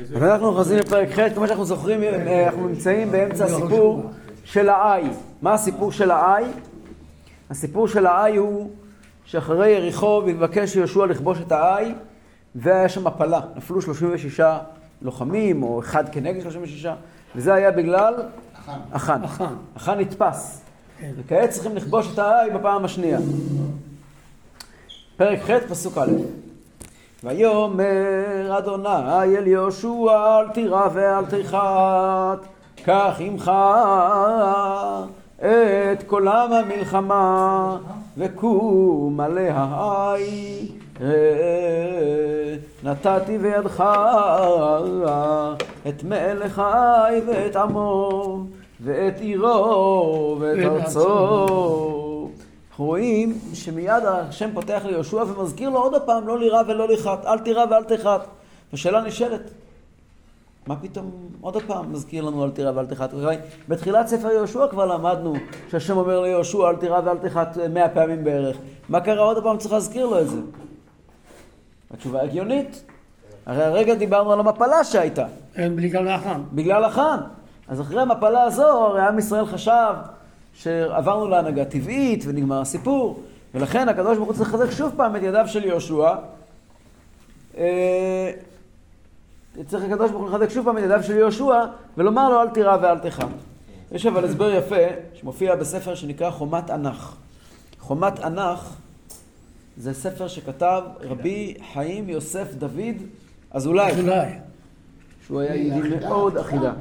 אז אנחנו נכנסים לפרק ח', כמו שאנחנו זוכרים, אה, אנחנו נמצאים באמצע הסיפור של האי. מה הסיפור של האי? הסיפור של האי הוא שאחרי יריחו התבקש יהושע לכבוש את האי, והיה שם מפלה. נפלו 36 לוחמים, או אחד כנגד 36, וזה היה בגלל אחן. אחן. אחן נתפס. וכעת צריכים לכבוש את האי בפעם השנייה. פרק ח', פסוק א'. ויאמר אדוני אל יהושע אל תירא ואל תחת, קח עמך את עם המלחמה וקום עליה האי ראה נתתי בידך את מלך האי ואת עמו ואת עירו ואת ואת ארצו אנחנו רואים שמיד השם פותח ליהושע ומזכיר לו עוד פעם לא לירא ולא לחת, אל תירא ואל תחת. והשאלה נשאלת, מה פתאום עוד פעם מזכיר לנו אל תירא ואל תחת? בתחילת ספר יהושע כבר למדנו שהשם אומר ליהושע אל תירא ואל תחת מאה פעמים בערך. מה קרה עוד פעם צריך להזכיר לו את זה? התשובה הגיונית. הרי הרגע דיברנו על המפלה שהייתה. אין בגלל האחן. בגלל החאן. אז אחרי המפלה הזו, הרי עם ישראל חשב שעברנו להנהגה טבעית ונגמר הסיפור, ולכן הקדוש ברוך הוא צריך לחזק שוב פעם את ידיו של יהושע. אה, צריך הקדוש ברוך הוא לחזק שוב פעם את ידיו של יהושע, ולומר לו אל תירא ואל תחם. יש אבל הסבר יפה, שמופיע בספר שנקרא חומת ענך. חומת ענך זה ספר שכתב רבי חיים יוסף דוד אזולאי. אולי. שהוא היה יהודי מאוד אחידה.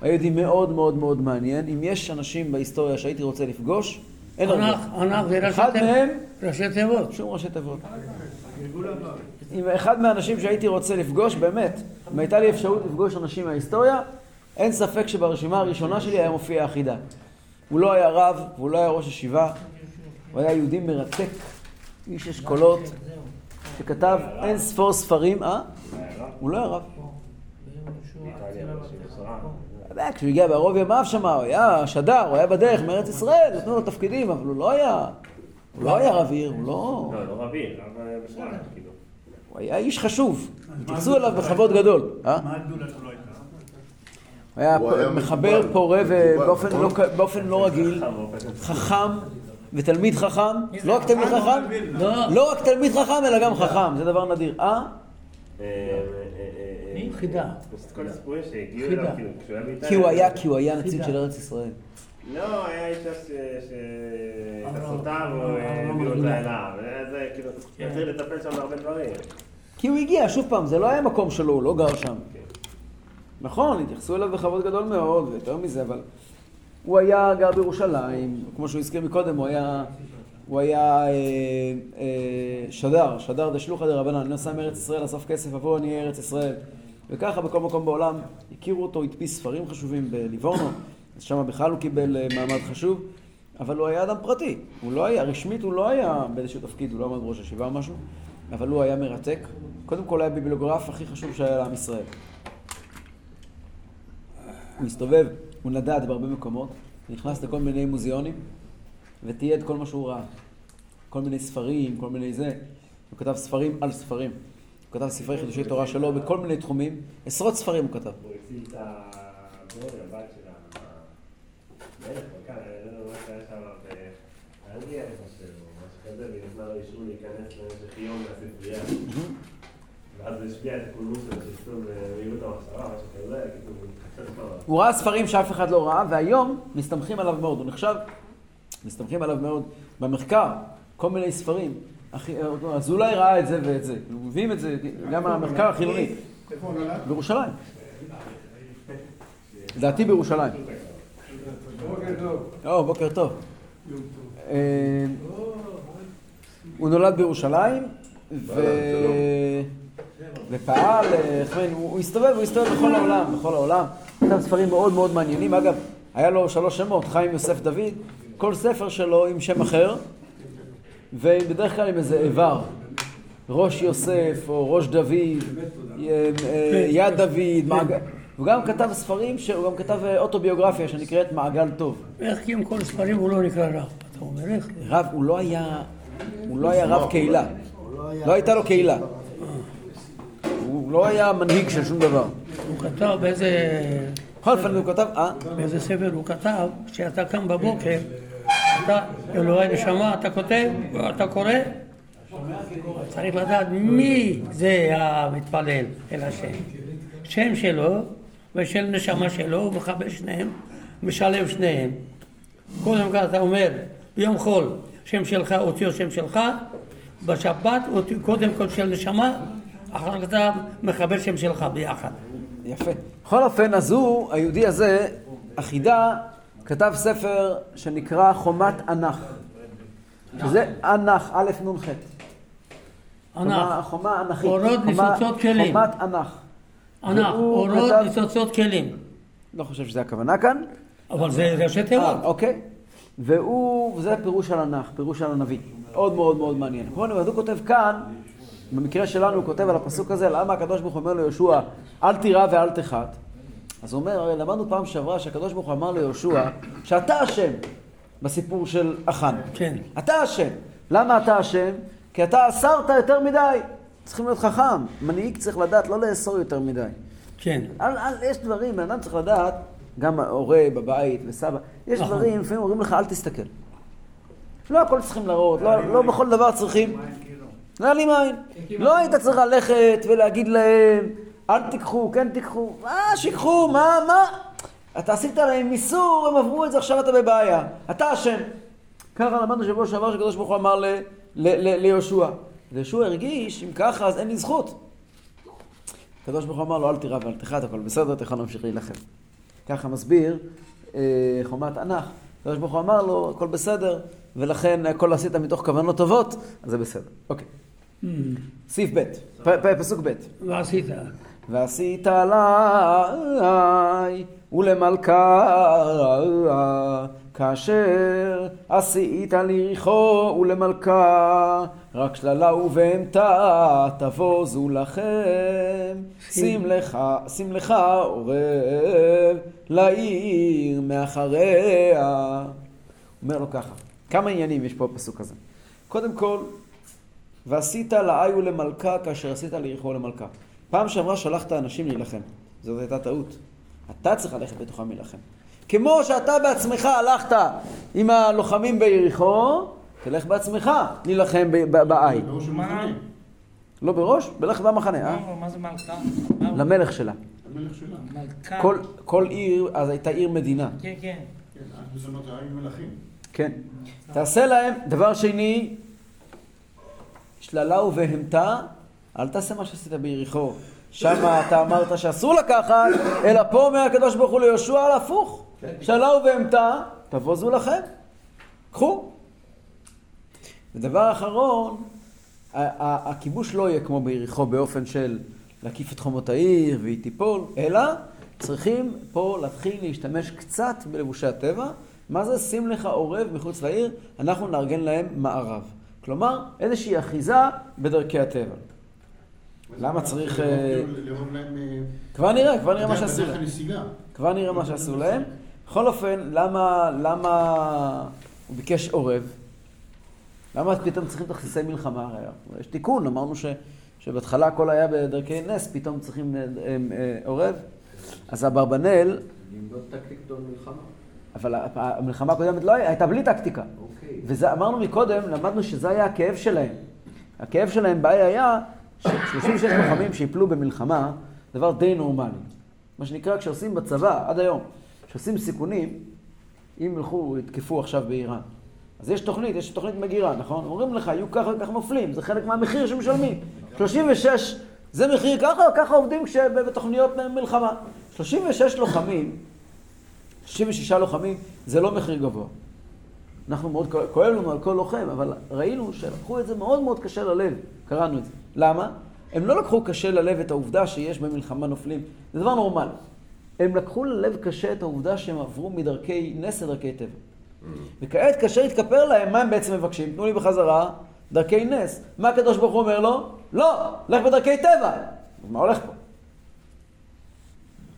היה יהודי מאוד מאוד מאוד מעניין. אם יש אנשים בהיסטוריה שהייתי רוצה לפגוש, אין הרבה. ענך זה ראשי אחד. מהם, ראשי תיבות. שום ראשי תיבות. אם אחד מהאנשים שהייתי רוצה לפגוש, באמת, אם הייתה לי אפשרות לפגוש אנשים מההיסטוריה, אין ספק שברשימה הראשונה שלי היה מופיע אחידה. הוא לא היה רב, והוא לא היה ראש ישיבה, הוא היה יהודי מרתק, איש אשכולות, שכתב אין ספור ספרים, אה? הוא לא היה רב. אתה יודע, כשהוא הגיע בערוב ימיו שם, הוא היה שדר, הוא היה בדרך מארץ ישראל, נתנו לו תפקידים, אבל הוא לא היה, הוא לא היה רב עיר, הוא לא... לא, לא רבי, רב בכלל, כאילו. הוא היה איש חשוב, התייחסו אליו בכבוד גדול. אה? מה הגדולה שלו הייתה? הוא היה מחבר. פורה? באופן לא רגיל, חכם ותלמיד חכם, לא רק תלמיד חכם, לא. לא רק תלמיד חכם אלא גם חכם, זה דבר נדיר. אה? אה, אה, אה, חידה. פשוט כל הסיפורים שהגיעו חידה. אליו, כאילו, כשהוא היה באיטליה. כי הוא היה, כי הוא היה נציג. של ארץ ישראל. לא, היה אישה שהתעשותיו, הביאו אותה אליו. זה כאילו, צריך לטפל שם בהרבה דברים. כי הוא הגיע, שוב פעם, זה לא היה מקום שלו, הוא לא גר שם. נכון, התייחסו אליו בכבוד גדול מאוד, ויותר מזה, אבל הוא היה גר בירושלים, כמו שהוא הזכיר מקודם, הוא היה, הוא היה אה, אה, שדר, שדר דשלוחא דרבנן, אני נוסע מארץ ישראל לאסוף כסף עבור עניי ארץ ישראל. וככה בכל מקום בעולם הכירו אותו, הדפיס ספרים חשובים בליבורנו, אז שם בכלל הוא קיבל אה, מעמד חשוב, אבל הוא היה אדם פרטי, הוא לא היה, רשמית הוא לא היה באיזשהו תפקיד, הוא לא עמד בראש הישיבה או משהו, אבל הוא היה מרתק. קודם כל היה ביבליוגרף הכי חשוב שהיה לעם ישראל. הוא הסתובב, הוא נדד בהרבה מקומות, נכנס לכל מיני מוזיאונים ותיעד כל מה שהוא ראה. כל מיני ספרים, כל מיני זה. הוא כתב ספרים על ספרים. הוא כתב ספרי חידושי תורה שלו בכל מיני תחומים. עשרות ספרים הוא כתב. הוא הציל את הבורא, הבת של המלך, מלכה, אני לא יודע מה שהיה שם באנגליה, אני חושב, או משהו כזה, ונתנה לו אישור להיכנס למשך יום לספרייה. ואז זה השפיע את הקולמוס שלו, שכתוב במהירות המחשבה, משהו כזה, הוא התחשב כבר. הוא ראה ספרים שאף אחד לא ראה, והיום מסתמכים עליו מאוד. הוא נחשב, מסתמכים עליו מאוד במחקר, כל מיני ספרים. אחי- אז אולי ראה את זה ואת זה. מביאים את זה, גם המחקר החילוני. בירושלים. לדעתי בירושלים. בוקר טוב. בוקר טוב. אה, הוא נולד בירושלים, ו... ופעל, אה, הוא הסתובב, הוא הסתובב בכל העולם, בכל העולם. כתב ספרים מאוד מאוד מעניינים. אגב, היה לו שלוש שמות, חיים יוסף דוד, כל ספר שלו עם שם אחר, ובדרך כלל עם איזה איבר. ראש יוסף, או ראש דוד, אה, אה, יד דוד, מעגל... הוא גם כתב ספרים, ש- הוא גם כתב אה, אוטוביוגרפיה שנקראת מעגל טוב. איך כי עם כל הספרים הוא לא נקרא רב? אתה אומר איך? רב, הוא לא היה, הוא לא היה רב קהילה. לא הייתה לו קהילה. הוא לא היה מנהיג של שום דבר. הוא כתב באיזה, בכל אופן הוא כתב, אה? באיזה ספר הוא כתב, כשאתה קם בבוקר, אתה, אלוהי נשמה, אתה כותב, אתה קורא, צריך לדעת מי זה המתפלל אל השם. שם שלו ושל נשמה שלו, הוא מחבר שניהם, משלב שניהם. קודם כל אתה אומר, ביום חול, שם שלך, אותיות שם שלך, בשבת, קודם כל של נשמה, אחר כך אתה מחבר שם שלך ביחד. יפה. בכל אופן, אז הוא, היהודי הזה, החידה, כתב ספר שנקרא חומת ענך. שזה ענך, א' נ' ח'. חומה- ענך, חומה ענכית. אורות, ניצוצות כלים. חומת ענך. ענך, אורות, ניצוצות כלים. לא חושב שזה הכוונה כאן. אבל זה ראשי אה, תיבות. אוקיי. והוא, וזה פירוש על ענך, פירוש על הנביא. מאוד מאוד מאוד מעניין. כמו אני הוא כותב כאן, במקרה שלנו הוא כותב על הפסוק הזה, למה הקדוש ברוך הוא אומר ליהושע, אל תירא ואל תחת. אז הוא אומר, הרי למדנו פעם שעברה שהקדוש ברוך הוא אמר ליהושע, שאתה אשם בסיפור של אחן. כן. אתה אשם. למה אתה אשם? כי אתה אסרת יותר מדי. צריכים להיות חכם. מנהיג צריך לדעת לא לאסור יותר מדי. כן. אל, אל, יש דברים, בן אדם צריך לדעת, גם ההורה בבית וסבא, יש נכון. דברים, לפעמים אומרים לך, אל תסתכל. לא הכל צריכים להראות, לא, לא בכל דבר צריכים. להעלים עין. לא היית צריך ללכת ולהגיד להם, אל תיקחו, כן תיקחו, מה שיקחו, מה, מה? אתה עשית להם איסור, הם עברו את זה, עכשיו אתה בבעיה. אתה אשם. ככה למדנו שבוע שעבר שקדוש ברוך הוא אמר ליהושע. ויהושע הרגיש, אם ככה, אז אין לי זכות. הקדוש ברוך הוא אמר לו, אל תירא ואל תחת, הכל בסדר, אתה יכול להמשיך להילחם. ככה מסביר אה, חומת ענך. הקדוש ברוך הוא אמר לו, הכל בסדר, ולכן הכל עשית מתוך כוונות טובות, אז זה בסדר. אוקיי. סעיף ב', פסוק ב'. ועשית. ועשית עלי ולמלכה כאשר עשית ליריחו ולמלכה רק שללה ובהמתה תבוזו לכם. שים לך, שים לך עורב לעיר מאחריה. אומר לו ככה, כמה עניינים יש פה בפסוק הזה? קודם כל ועשית לעי ולמלכה כאשר עשית ליריחו ולמלכה. פעם שעברה שלחת אנשים להילחם. זאת הייתה טעות. אתה צריך ללכת בתוכם להילחם. כמו שאתה בעצמך הלכת עם הלוחמים ביריחו, תלך בעצמך להילחם ב- ב- בעי. בראש מה? המחנה. לא בראש, בלך במחנה, אה? מה- מה זה מלכה? למלך שלה. המלך שלה. כל, עיר, אז הייתה עיר מדינה. כן, כן. כן, אז בזמנות היו מלכים. כן. תעשה להם, דבר שני, שללה ובהמתה, אל תעשה מה שעשית ביריחו. שם אתה אמרת שאסור לקחת, אלא פה אומר הקדוש ברוך הוא ליהושע על הפוך. שללה ובהמתה, תבוזו לכם. קחו. ודבר אחרון, הכיבוש לא יהיה כמו ביריחו באופן של להקיף את חומות העיר והיא תיפול, אלא צריכים פה להתחיל להשתמש קצת בלבושי הטבע. מה זה שים לך עורב מחוץ לעיר? אנחנו נארגן להם מערב. כלומר, איזושהי אחיזה בדרכי הטבע. למה צריך... אה, לאהוב להם... אה, כבר נראה, כבר נראה מה שעשו להם. כבר נראה מה שעשו להם. בכל אופן, למה, למה הוא ביקש עורב? למה פתאום צריכים תכסיסי מלחמה? הרי יש תיקון, אמרנו ש, שבהתחלה הכל היה בדרכי נס, פתאום צריכים אה, אה, אה, עורב. אז אברבנאל, למדוד טקטיקות במלחמה. אבל המלחמה הקודמת לא הייתה, הייתה בלי טקטיקה. אוקיי. וזה אמרנו מקודם, למדנו שזה היה הכאב שלהם. הכאב שלהם בעיה היה ש-36 לוחמים שיפלו במלחמה, דבר די נורמלי. מה שנקרא, כשעושים בצבא, עד היום, כשעושים סיכונים, אם ילכו, יתקפו עכשיו באיראן. אז יש תוכנית, יש תוכנית מגירה, נכון? אומרים לך, יהיו ככה וככה נופלים, זה חלק מהמחיר שמשלמים. 36, זה מחיר ככה, ככה עובדים בתוכניות מלחמה. 36 לוחמים, 36 לוחמים, זה לא מחיר גבוה. אנחנו מאוד, כואב- לנו על כל לוחם, אבל ראינו שלקחו את זה מאוד מאוד קשה ללב, קראנו את זה. למה? הם לא לקחו קשה ללב את העובדה שיש במלחמה נופלים, זה דבר נורמלי. הם לקחו ללב קשה את העובדה שהם עברו מדרכי נס לדרכי טבע. וכעת כאשר התכפר להם, מה הם בעצם מבקשים? תנו לי בחזרה דרכי נס. מה הקדוש ברוך הוא אומר לו? לא, לך בדרכי טבע. אז מה הולך פה?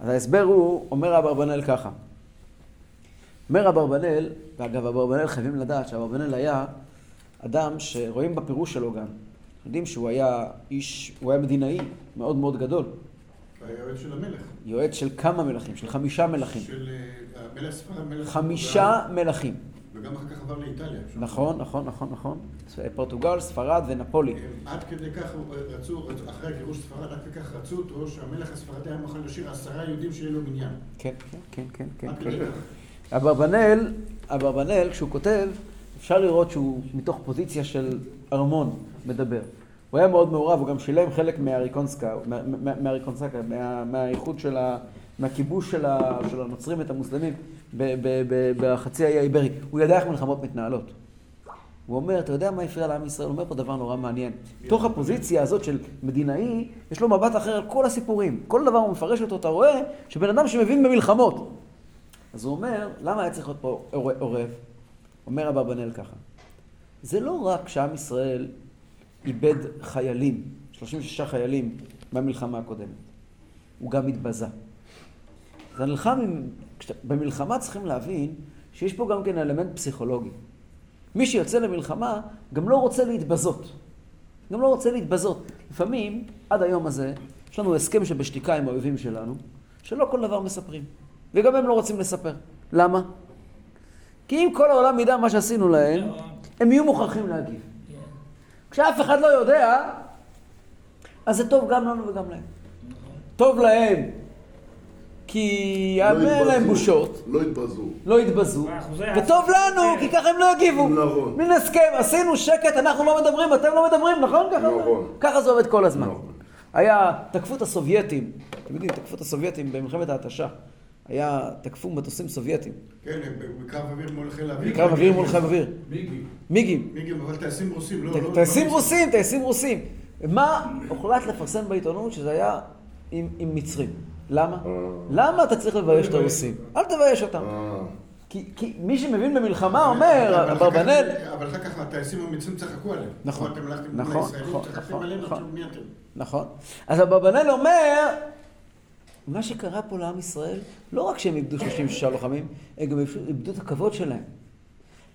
אז ההסבר הוא, אומר אברבנאל ככה. אומר אברבנאל, ואגב אברבנאל חייבים לדעת שאברבנאל היה אדם שרואים בפירוש שלו גם. יודעים שהוא היה איש, הוא היה מדינאי מאוד מאוד גדול. היועץ של המלך. יועץ של כמה מלכים? של חמישה מלכים. של אה, המלך ספרד. חמישה מלכים. וגם אחר כך עבר לאיטליה. שם. נכון, נכון, נכון, נכון. פורטוגל, ספרד ונפולי. הם עד כדי כך רצו, אחרי גירוש ספרד, עד כדי כך רצו אותו, שהמלך הספרדי היה מוכן לשיר עשרה יהודים שיהיה לו מניין. כן, כן, כן, כן, כן. אברבנאל, אברבנאל, כשהוא כותב, אפשר לראות שהוא מתוך פוזיציה של ארמון מדבר. הוא היה מאוד מעורב, הוא גם שילם חלק מהריקונסקה, מה- מה- מהריקונסקה, מה- מהאיחוד של ה... מהכיבוש של, ה, של הנוצרים את המוסלמים ב, ב, ב, בחצי האי האיברי. הוא ידע איך מלחמות מתנהלות. הוא אומר, אתה יודע מה הפריע לעם ישראל? הוא אומר פה דבר נורא מעניין. תוך הפוזיציה הזאת של מדינאי, יש לו מבט אחר על כל הסיפורים. כל דבר הוא מפרש אותו, אתה רואה שבן אדם שמבין במלחמות. אז הוא אומר, למה היה צריך להיות פה עור- עורב? אומר אברבנאל ככה, זה לא רק שעם ישראל איבד חיילים, 36 חיילים במלחמה הקודמת, הוא גם התבזה. אז נלחם עם... במלחמה צריכים להבין שיש פה גם כן אלמנט פסיכולוגי. מי שיוצא למלחמה גם לא רוצה להתבזות. גם לא רוצה להתבזות. לפעמים, עד היום הזה, יש לנו הסכם שבשתיקה עם האויבים שלנו, שלא כל דבר מספרים. וגם הם לא רוצים לספר. למה? כי אם כל העולם ידע מה שעשינו להם, הם יהיו מוכרחים להגיב. כשאף אחד לא יודע, אז זה טוב גם לנו וגם להם. טוב להם, כי לא אין להם. בושות, לא התבזו. לא יתבזו, וטוב לנו, כי ככה הם לא יגיבו. נכון. מין הסכם, עשינו שקט, אנחנו לא מדברים, אתם לא מדברים, נכון? ככה זה- נכון. ככה זה עובד כל הזמן. נכון. היה, תקפו את הסובייטים, אתם יודעים, תקפו את הסובייטים במלחמת ההתשה. היה, תקפו מטוסים סובייטים. כן, בקרב אוויר מול חיל האוויר. קרב אוויר מול חיל אוויר. מיגי. מיגים. מיגים, אבל טייסים רוסים, לא... לא- טייסים לא- רוסים, טייסים רוסים. מה הוחלט לפרסם בעיתונות שזה היה עם, מצרים? למה? למה אתה צריך לבייש את הרוסים? אל תבייש אותם. אה, כי, כי מי שמבין במלחמה אומר, אברבנאל, אבל אחר כך הטייסים המצרים צחקו עליהם. נכון, אתם הלכתם מול נכון, הישראלים, נכון, צחקתם נכון, עליהם, נכון. עכשיו מי אתם? נכון. אז אברבנאל אומר, מה שקרה פה לעם ישראל, לא רק שהם איבדו 36 לוחמים, הם גם איבדו את הכבוד שלהם.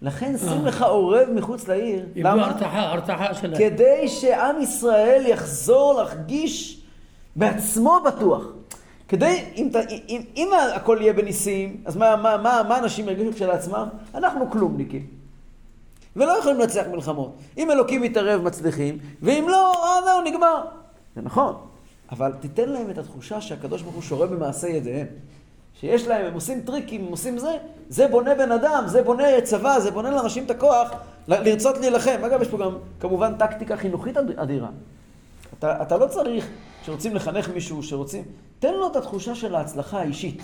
לכן שים לך עורב מחוץ לעיר. איבדו למה? הרתחה, הרתחה שלהם. כדי שעם ישראל יחזור להרגיש בעצמו בטוח. כדי, אם, אם, אם הכל יהיה בניסים, אז מה, מה, מה, מה אנשים ירגישו כשלעצמם? אנחנו כלומניקים. ולא יכולים לנצח מלחמות. אם אלוקים יתערב מצליחים, ואם לא, אה, זהו, נגמר. זה נכון, אבל תיתן להם את התחושה שהקדוש ברוך הוא שורה במעשה ידיהם. שיש להם, הם עושים טריקים, הם עושים זה, זה בונה בן אדם, זה בונה צבא, זה בונה לאנשים את הכוח לרצות להילחם. אגב, יש פה גם כמובן טקטיקה חינוכית אד- אדירה. אתה, אתה לא צריך, כשרוצים לחנך מישהו, שרוצים, תן לו את התחושה של ההצלחה האישית.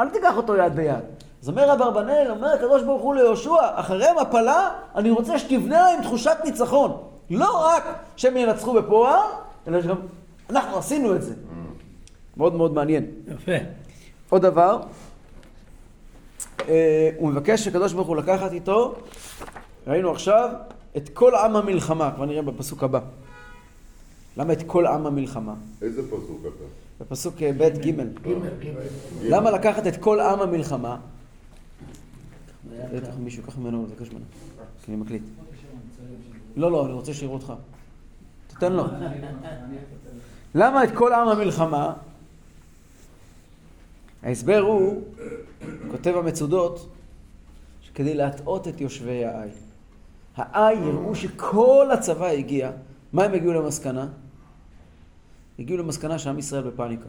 אל תיקח אותו יד ביד. אז אומר אברבנאל, אומר הקדוש ברוך הוא ליהושע, אחרי המפלה, אני רוצה שתבנה להם תחושת ניצחון. לא רק שהם ינצחו בפועל, אלא שגם אנחנו עשינו את זה. מאוד מאוד מעניין. יפה. עוד דבר, אה, הוא מבקש שקדוש ברוך הוא לקחת איתו, ראינו עכשיו, את כל עם המלחמה, כבר נראה בפסוק הבא. למה את כל עם המלחמה? איזה פסוק אתה? בפסוק אה, ב' ג'. למה לקחת את כל עם המלחמה? בטח מישהו ייקח ממנו, תבקש ממנו. כי אני מקליט. לא, לא, אני רוצה שיראו אותך. תתן לו. למה את כל עם המלחמה? ההסבר הוא, כותב המצודות, שכדי להטעות את יושבי העי. העי יראו שכל הצבא הגיע, מה הם הגיעו למסקנה? הגיעו למסקנה שעם ישראל בפאניקה.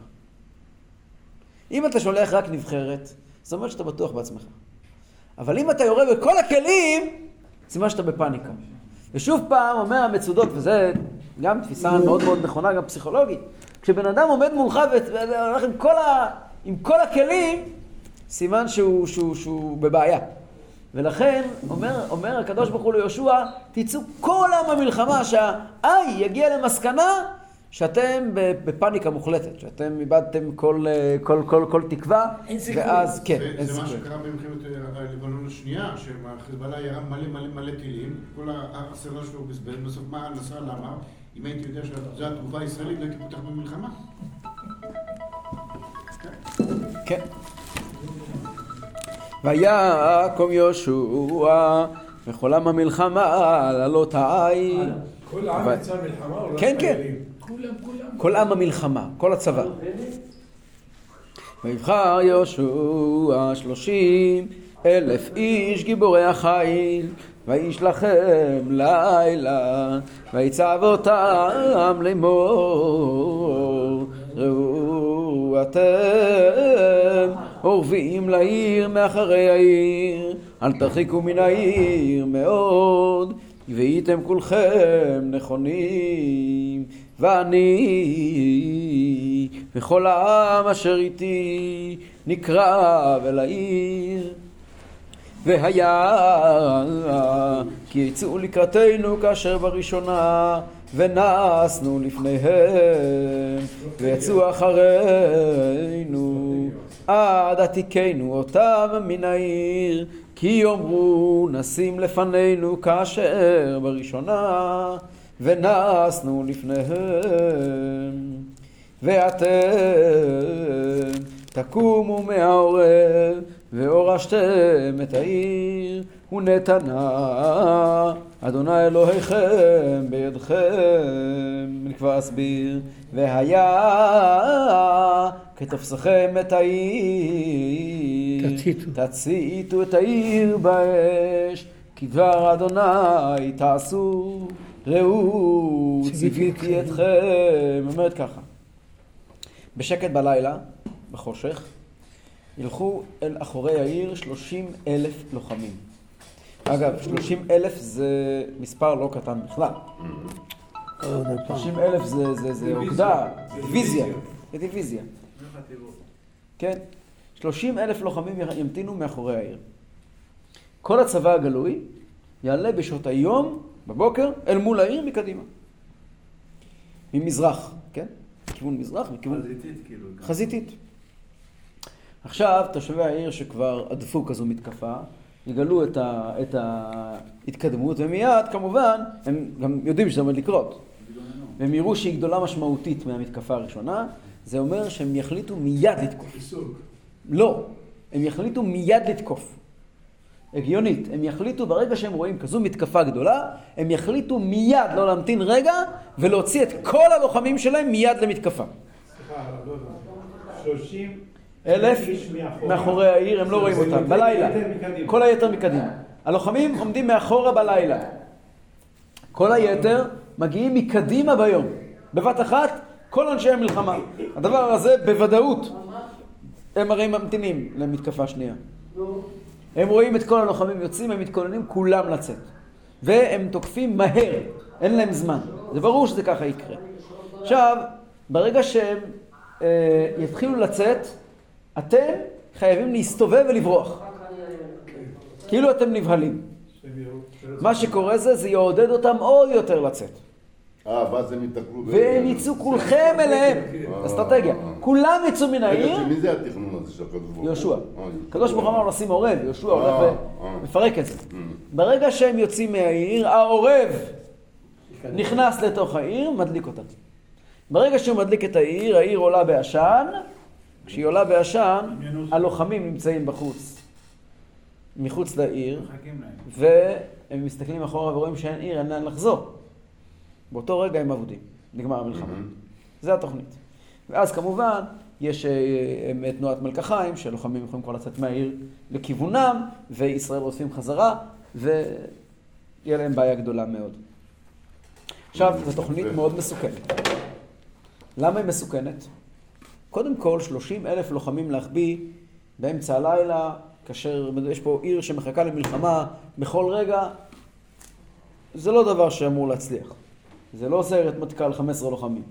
אם אתה שולח רק נבחרת, זאת אומרת שאתה בטוח בעצמך. אבל אם אתה יורה בכל הכלים, סימן שאתה בפאניקה. ושוב פעם אומר המצודות, וזה גם תפיסה מאוד מאוד נכונה, גם פסיכולוגית, כשבן אדם עומד מולך והולך עם כל, ה... עם כל הכלים, סימן שהוא, שהוא, שהוא בבעיה. ולכן אומר, אומר הקדוש ברוך הוא ליהושע, תצאו כל עם המלחמה, שהאי יגיע למסקנה שאתם בפאניקה מוחלטת, שאתם איבדתם כל, כל, כל, כל תקווה, אין סיכוי. ואז כן, זה- זה מה. שקרה במלחמת אה, לבנון השנייה, שהחיזבאללה ירה מלא מלא מלא טילים, כל הסרטון שלו בזבז, בסוף מה נסראללה אמר? אם הייתי יודע שזו התגובה הישראלית, לא הייתי פותח במלחמה. כן. ויקום יהושע בכל עם המלחמה לעלות העי. כל העם יצא מלחמה או רק כן, כן. חיילים? כולם, כולם. כל עם המלחמה, כל הצבא. ויבחר יהושע שלושים אלף איש גיבורי החיל, וישלחם לילה, ויצב אותם לאמור, ראו אתם אורבים לעיר מאחרי העיר, אל תרחיקו מן העיר מאוד, והייתם כולכם נכונים, ואני וכל העם אשר איתי נקרב אל העיר. והיה כי יצאו לקראתנו כאשר בראשונה ונסנו לפניהם ויצאו אחרינו עד עתיקנו אותם מן העיר כי יאמרו נשים לפנינו כאשר בראשונה ונסנו לפניהם. ואתם תקומו מהעורב והורשתם את העיר ונתנה אדוני אלוהיכם בידכם אני כבר אסביר והיה כתפסכם את העיר תציתו. תציתו את העיר באש כי דבר אדוני תעשו ראו ציוויתי. אתכם אומרת ככה בשקט בלילה בחושך ילכו אל אחורי העיר 30 אלף לוחמים. אגב, 30 אלף זה מספר לא קטן בכלל. עוד פעם. 30 אלף זה, זה, זה אוגדה, דיוויזיה. זה דיוויזיה. כן. 30 אלף לוחמים ימתינו מאחורי העיר. כל הצבא הגלוי יעלה בשעות היום, בבוקר, אל מול העיר מקדימה. ממזרח, כן? מכיוון מזרח, מכיוון... חזיתית כאילו. חזיתית. עכשיו, תושבי העיר שכבר הדפו כזו מתקפה, יגלו את, ה, את ההתקדמות, ומיד, כמובן, הם גם יודעים שזה עומד לקרות. והם יראו שהיא גדולה משמעותית מהמתקפה הראשונה, זה אומר שהם יחליטו מיד לתקוף. לא, הם יחליטו מיד לתקוף. הגיונית, הם יחליטו ברגע שהם רואים כזו מתקפה גדולה, הם יחליטו מיד לא להמתין רגע ולהוציא את כל הלוחמים שלהם מיד למתקפה. סליחה, הרב, לא הבנתי. 30 אלף מאחורי. העיר, הם לא רואים אותם, בלילה. כל היתר מקדימה. הלוחמים עומדים מאחורה בלילה. כל היתר מגיעים מקדימה ביום. בבת אחת, כל אנשי המלחמה. הדבר הזה בוודאות. הם הרי ממתינים למתקפה שנייה. הם רואים את כל הלוחמים יוצאים, הם מתכוננים כולם לצאת. והם תוקפים מהר, אין להם זמן. זה ברור שזה ככה יקרה. עכשיו, ברגע שהם אה, יתחילו לצאת, אתם חייבים להסתובב ולברוח. כאילו אתם נבהלים. מה שקורה זה, זה יעודד אותם עוד יותר לצאת. אה, ואז הם יתקלו. והם יצאו כולכם אליהם. אסטרטגיה. כולם יצאו מן רגע, העיר, של מי זה התכנון הזה של הקדוש ברוך הוא? יהושע. אה, הקדוש ברוך הוא אמר לשים עורב, יהושע אה, הולך אה. ומפרק את זה. ברגע שהם יוצאים מהעיר, העורב נכנס לתוך העיר, מדליק אותה. ברגע שהוא מדליק את העיר, העיר עולה בעשן, כשהיא עולה בעשן, הלוחמים נמצאים בחוץ, מחוץ לעיר. והם מסתכלים אחורה ורואים שאין עיר, אין לאן לחזור. באותו רגע הם אבודים, נגמר המלחמה. זה התוכנית. ואז כמובן, יש אה, אה, תנועת מלקחיים, שלוחמים יכולים כבר לצאת מהעיר לכיוונם, וישראל רודפים חזרה, ויהיה להם בעיה גדולה מאוד. עכשיו, זו תוכנית מאוד מסוכנת. למה היא מסוכנת? קודם כל, 30 אלף לוחמים להחביא באמצע הלילה, כאשר יש פה עיר שמחכה למלחמה בכל רגע, זה לא דבר שאמור להצליח. זה לא סיירת מטכ"ל 15 לוחמים.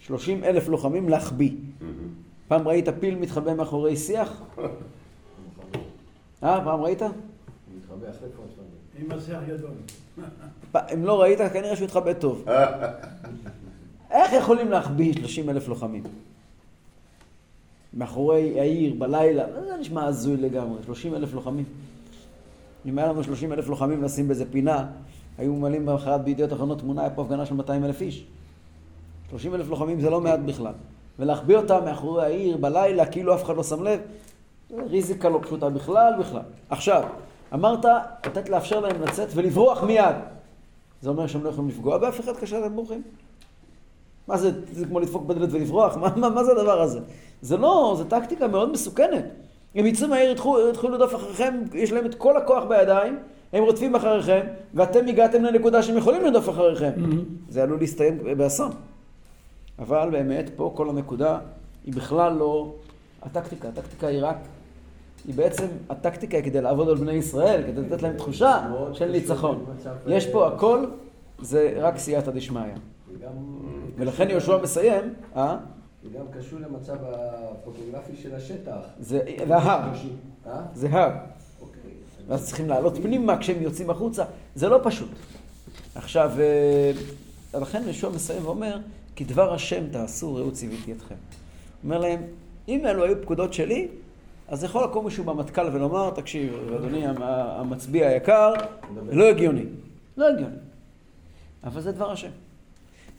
30 אלף לוחמים להחביא. פעם ראית פיל מתחבא מאחורי שיח? אה, פעם ראית? מתחבא אחרי. עם השיח גדול. אם לא ראית, כנראה שהוא התחבא טוב. איך יכולים להחביא 30 אלף לוחמים? מאחורי העיר, בלילה, זה נשמע הזוי לגמרי, 30 אלף לוחמים. אם היה לנו 30 אלף לוחמים לשים באיזה פינה, היו ממלאים במחרת בידיעות אחרונות תמונה, היה פה הפגנה של 200 אלף איש. 30 אלף לוחמים זה לא מעט בכלל. ולהחביא אותם מאחורי העיר בלילה, כאילו אף אחד לא שם לב, ריזיקה לא פשוטה בכלל, בכלל. עכשיו, אמרת, לתת לאפשר להם לצאת ולברוח מיד. זה אומר שהם לא יכולים לפגוע באף אחד כאשר הם בורחים? מה זה, זה כמו לדפוק בדלת ולברוח? מה, מה, מה זה הדבר הזה? זה לא, זו טקטיקה מאוד מסוכנת. הם יצאו מהעיר, יתחילו לרדוף אחריכם, יש להם את כל הכוח בידיים, הם רודפים אחריכם, ואתם הגעתם לנקודה שהם יכולים לרדוף אחריכם. זה עלול להסתיים באסון. אבל באמת, פה כל הנקודה היא בכלל לא הטקטיקה. הטקטיקה היא רק, היא בעצם, הטקטיקה היא כדי לעבוד על בני ישראל, כדי לתת להם תחושה של ניצחון. יש פה הכל, זה רק סייעתא דשמיא. וגם- ולכן יהושע מסיים, אה? זה גם קשור למצב הפוטוגרפי של השטח. זה ההר, אה? זה הר. אוקיי. ואז צריכים לעלות פנימה כשהם יוצאים החוצה. זה לא פשוט. עכשיו, אה, לכן יהושע מסיים ואומר, כי דבר השם תעשו, ראו ציוויתי אתכם. הוא אומר להם, אם אלו היו פקודות שלי, אז יכול לקום מישהו במטכ"ל ולומר, תקשיב, אדוני המ- המצביע היקר, לא הגיוני. לא הגיוני. אבל זה דבר השם.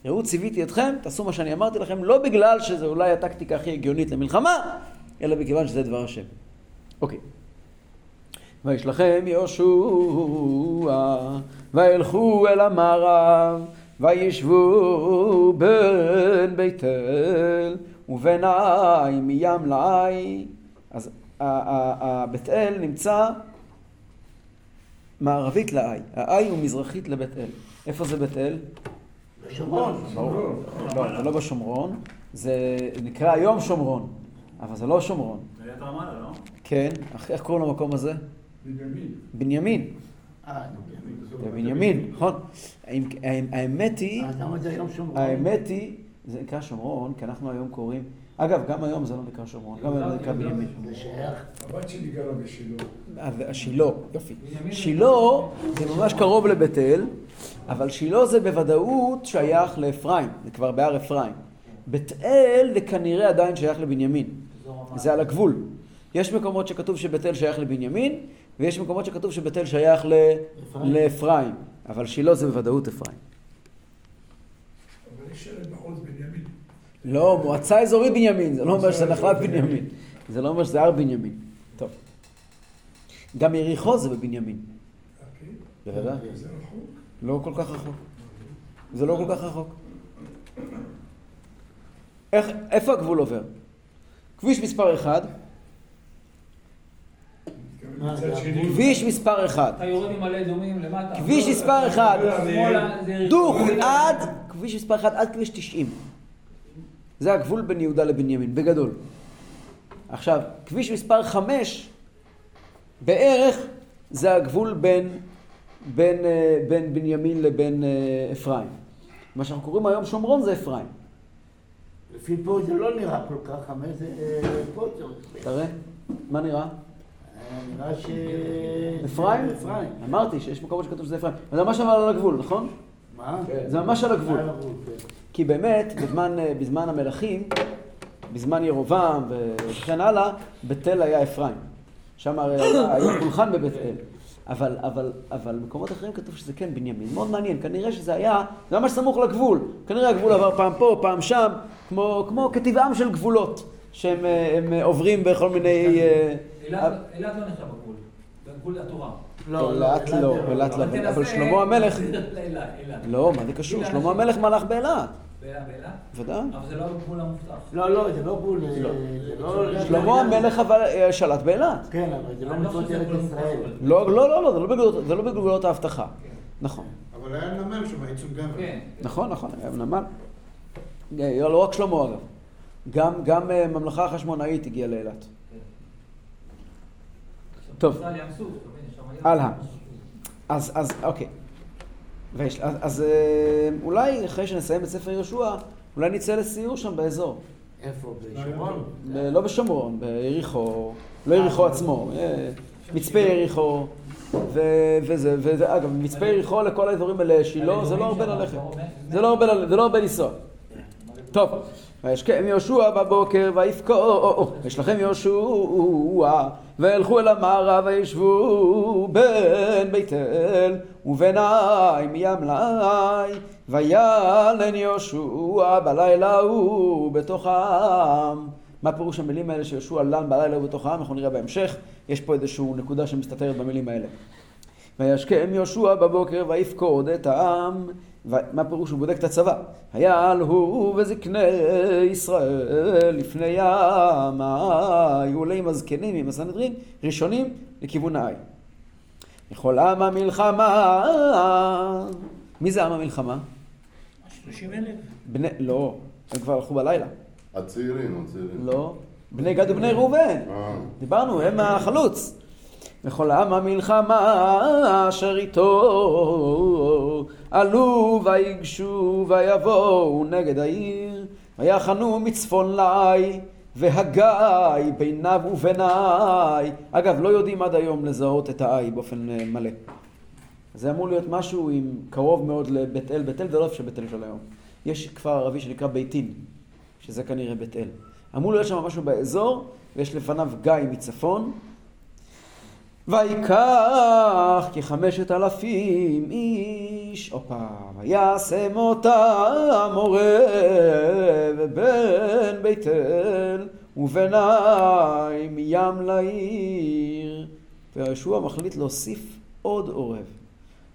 ראו ציוויתי אתכם, תעשו מה שאני אמרתי לכם, לא בגלל שזו אולי הטקטיקה הכי הגיונית למלחמה, אלא מכיוון שזה דבר השם. אוקיי. וישלחם יהושע, וילכו אל המערב, וישבו בין בית אל ובין העי מים לעי. אז בית אל נמצא מערבית לעי, העי הוא מזרחית לבית אל. איפה זה בית אל? בשומרון. לא, זה לא בשומרון, זה נקרא היום שומרון, אבל זה לא שומרון. עיריית רמאללה, לא? כן, איך קוראים למקום הזה? בנימין. בנימין. אה, זה בנימין, נכון. האמת היא, אז למה זה היום שומרון? האמת היא, זה נקרא שומרון, כי אנחנו היום קוראים, אגב, גם היום זה לא נקרא שומרון, גם היום זה נקרא בנימין. הבת שלי גרה בשילה. אז שילה, יופי. שילה זה ממש קרוב לבית אל, אבל שילה זה בוודאות שייך לאפרים, זה כבר בהר אפרים. בית אל זה כנראה עדיין שייך לבנימין, זה על הגבול. יש מקומות שכתוב שבית אל שייך לבנימין, ויש מקומות שכתוב שבית אל שייך. לאפרים, אבל שילה זה בוודאות אפרים. אבל יש שלט בחוץ בנימין. לא, מועצה אזורית בנימין, זה לא אומר שזה נחלת בנימין. זה לא אומר שזה הר בנימין. טוב. גם יריחו זה בבנימין. אוקיי. בוודאי. זה רחוק. לא כל כך רחוק. זה לא כל כך רחוק. איך, איפה הגבול עובר? כביש מספר 1, מה, מצד זה שני. הגבול? כביש מספר 1, אתה יורד ממעלה אדומים למטה. כביש מספר 1, שמאלה זה יריחו. דוך עד, כביש מספר 1 עד כביש 90. זה הגבול בין יהודה לבנימין, בגדול. עכשיו, כביש מספר 5, בערך, זה הגבול בין, בין, אה, בין בנימין לבין אה, אפרים. מה שאנחנו קוראים היום שומרון זה אפרים. לפי פה זה לא נראה כל כך, חמש זה פה צריך. תראה, מה נראה? אה, נראה ש... אפרים? אפרים. אמרתי שיש מקומות שכתוב שזה אפרים. זה ממש על הגבול, נכון? מה? זה ממש על הגבול. כן. כי באמת, בזמן, אה, בזמן המלכים, בזמן ירובעם וכן הלאה, בית אל היה אפרים. שם הרי היה פולחן בבית אל. אבל, אבל, אבל במקומות אחרים כתוב שזה כן בנימין. מאוד מעניין, כנראה שזה היה, זה ממש סמוך לגבול. כנראה הגבול עבר פעם פה, פעם שם, כמו, כמו כטבעם של גבולות, שהם אה, הם אה, עוברים בכל מיני... אילת לא נחשב בגבול. בגבול התורה. אילת לא, אילת לא, אבל אבל תנסה שלמה המלך... לא, מה זה קשור? שלמה המלך מלך באילת. באילת? ודאי. אבל זה לא הגבול המובטח. לא, לא, זה לא גבול, זה לא... שלמה המלך אבל אה, שלט באילת. כן, אבל זה לא לא מצוות ארץ גבול ישראל. לא, לא, לא, לא, זה לא בגבולות- לא האבטחה. נכון, אבל היה נמל שם, עיצום גבר. כן. נכון, נכון, היה נמל. אה, לא רק שלמה אגב. גם, גם אה, ממלכה החשמונאית הגיעה לאילת. טוב. שם ים. הלאה. אז, אז, אוקיי. ויש, אז, אז אה, אולי אחרי שנסיים את ספר יהושע, אולי נצא לסיור שם באזור. איפה? בשומרון? לא בשומרון, ביריחו, לא יריחו עצמו, אה, מצפה יריחו, וזה, וזה, אגב, מצפה יריחו לכל האזורים האלה, שילה, זה לא הרבה ללכת. זה לא הרבה, ל- זה לא הרבה לנסוע. טוב, וישכם יהושע בבוקר ויפקור, וישלחם יהושע, וילכו אל המערב וישבו בין בית אל ובין העי מים לעי, וילן יהושע בלילה ההוא בתוך העם. מה פירוש המילים האלה שיהושע לן בלילה ההוא בתוך העם? אנחנו נראה בהמשך, יש פה איזושהי נקודה שמסתתרת במילים האלה. וישכם יהושע בבוקר ויפקוד את העם מה פירוש? הוא בודק את הצבא. היה הוא וזקני ישראל לפני ים, היו עולים הזקנים עם הסנהדרין, ראשונים לכיוון העין. לכל עם המלחמה, מי זה עם המלחמה? 30 אלף. בני, לא, הם כבר הלכו בלילה. הצעירים, הצעירים. לא, בני גד ובני ראובן. אה, דיברנו, הם החלוץ. וכל עם המלחמה אשר איתו עלו ויגשו ויבואו נגד העיר ויחנו מצפון לי והגיא ביניו וביניי. אגב, לא יודעים עד היום לזהות את העי באופן אה, מלא. זה אמור להיות משהו עם קרוב מאוד לבית אל. בית אל זה לא איפה שבית אל של היום. יש כפר ערבי שנקרא ביתין, שזה כנראה בית אל. אמור להיות שם משהו באזור, ויש לפניו גיא מצפון. ויקח כחמשת אלפים איש, הופה, וישם אותם עורב בין בית אל וביניים ים לעיר. ויהושע מחליט להוסיף עוד עורב.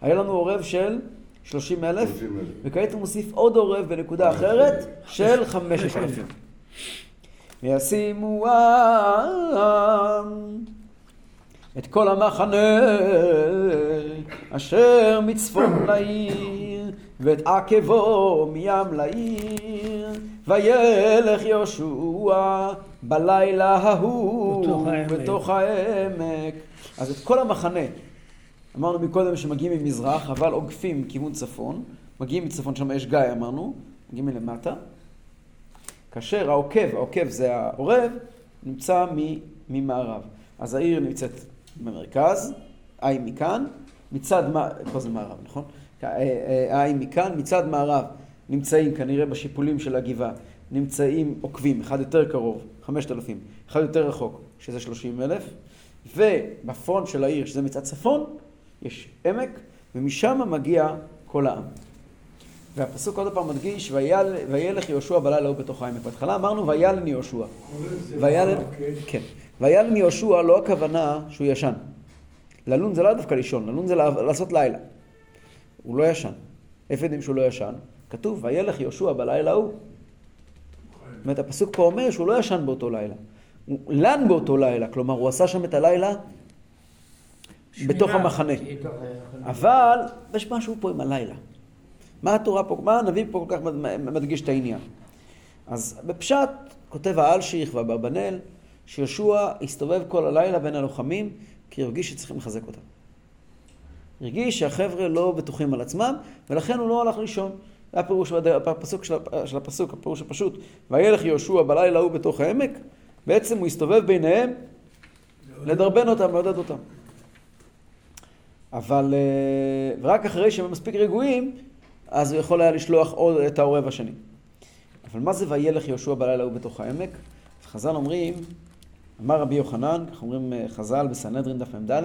היה לנו עורב של שלושים אלף, 30,000. וכעת הוא מוסיף עוד עורב בנקודה אחרת של חמשת אלפים. וישימו עם את כל המחנה אשר מצפון לעיר ואת עקבו מים לעיר. וילך יהושע בלילה ההוא בתוך העמק. בתוך העמק. אז את כל המחנה אמרנו מקודם שמגיעים ממזרח אבל עוקפים כיוון צפון. מגיעים מצפון שם יש גיא אמרנו. מגיעים מלמטה. כאשר העוקב, העוקב זה העורב, נמצא ממערב. אז העיר נמצאת במרכז, עין מכאן, מצד, פה זה מערב, נכון? אה, אה, העין מכאן, מצד מערב נמצאים כנראה בשיפולים של הגבעה, נמצאים עוקבים, אחד יותר קרוב, 5,000, אחד יותר רחוק, שזה 30 אלף, ובפרונט של העיר, שזה מצד צפון, יש עמק, ומשם מגיע כל העם. והפסוק עוד פעם מדגיש, "ויל- וילך יהושע בלילה ההוא בתוך העמק. בהתחלה אמרנו וילן יהושע. וילן, כן. וילן יהושע לא הכוונה שהוא ישן. ללון זה לא דווקא לישון, ללון זה לעשות לילה. הוא לא ישן. איפה יודעים שהוא לא ישן? כתוב, וילך יהושע בלילה ההוא. זאת אומרת, הפסוק פה אומר שהוא לא ישן באותו לילה. הוא לן באותו לילה, כלומר, הוא עשה שם את הלילה בתוך. המחנה. אבל יש משהו פה עם הלילה. מה התורה פה, מה הנביא פה כל כך מדגיש את העניין? אז בפשט כותב האלשיך והאברבנאל שיהושע הסתובב כל הלילה בין הלוחמים כי הרגיש שצריכים לחזק אותם. הרגיש שהחבר'ה לא בטוחים על עצמם ולכן הוא לא הלך לישון. זה הפירוש, הפסוק של, של הפסוק, הפירוש הפשוט. וילך יהושע בלילה ההוא בתוך העמק, בעצם הוא הסתובב ביניהם לדרבן אותם, לעודד אותם. אבל אה, ורק אחרי שהם מספיק רגועים, אז הוא יכול היה לשלוח עוד את העורב השני. אבל מה זה וילך יהושע בלילה ההוא בתוך העמק? חז"ל אומרים, אמר רבי יוחנן, כך אומרים אה, חז"ל בסנהדרין דף מ"ד,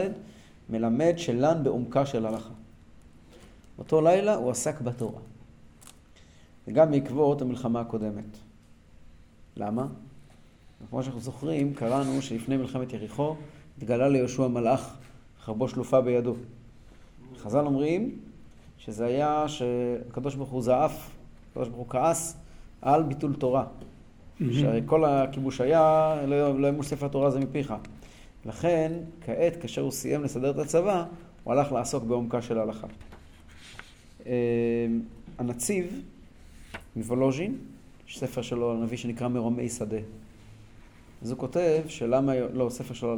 מלמד שלן בעומקה של הלכה. אותו לילה הוא עסק בתורה. וגם בעקבות המלחמה הקודמת. למה? כמו שאנחנו זוכרים, קראנו שלפני מלחמת יריחו התגלה ליהושע מלאך, חרבו שלופה בידו. חז"ל אומרים שזה היה שהקדוש ברוך הוא זעף, הקדוש ברוך הוא כעס על ביטול תורה. שהרי כל הכיבוש היה, לא לא ימוש ספר תורה זה מפיך. לכן, כעת, כאשר הוא סיים לסדר את הצבא, הוא הלך לעסוק בעומקה של ההלכה. אה, הנציב מוולוז'ין, ספר שלו, הנביא שנקרא מרומי שדה. אז הוא כותב שלמה, לא, ספר שלו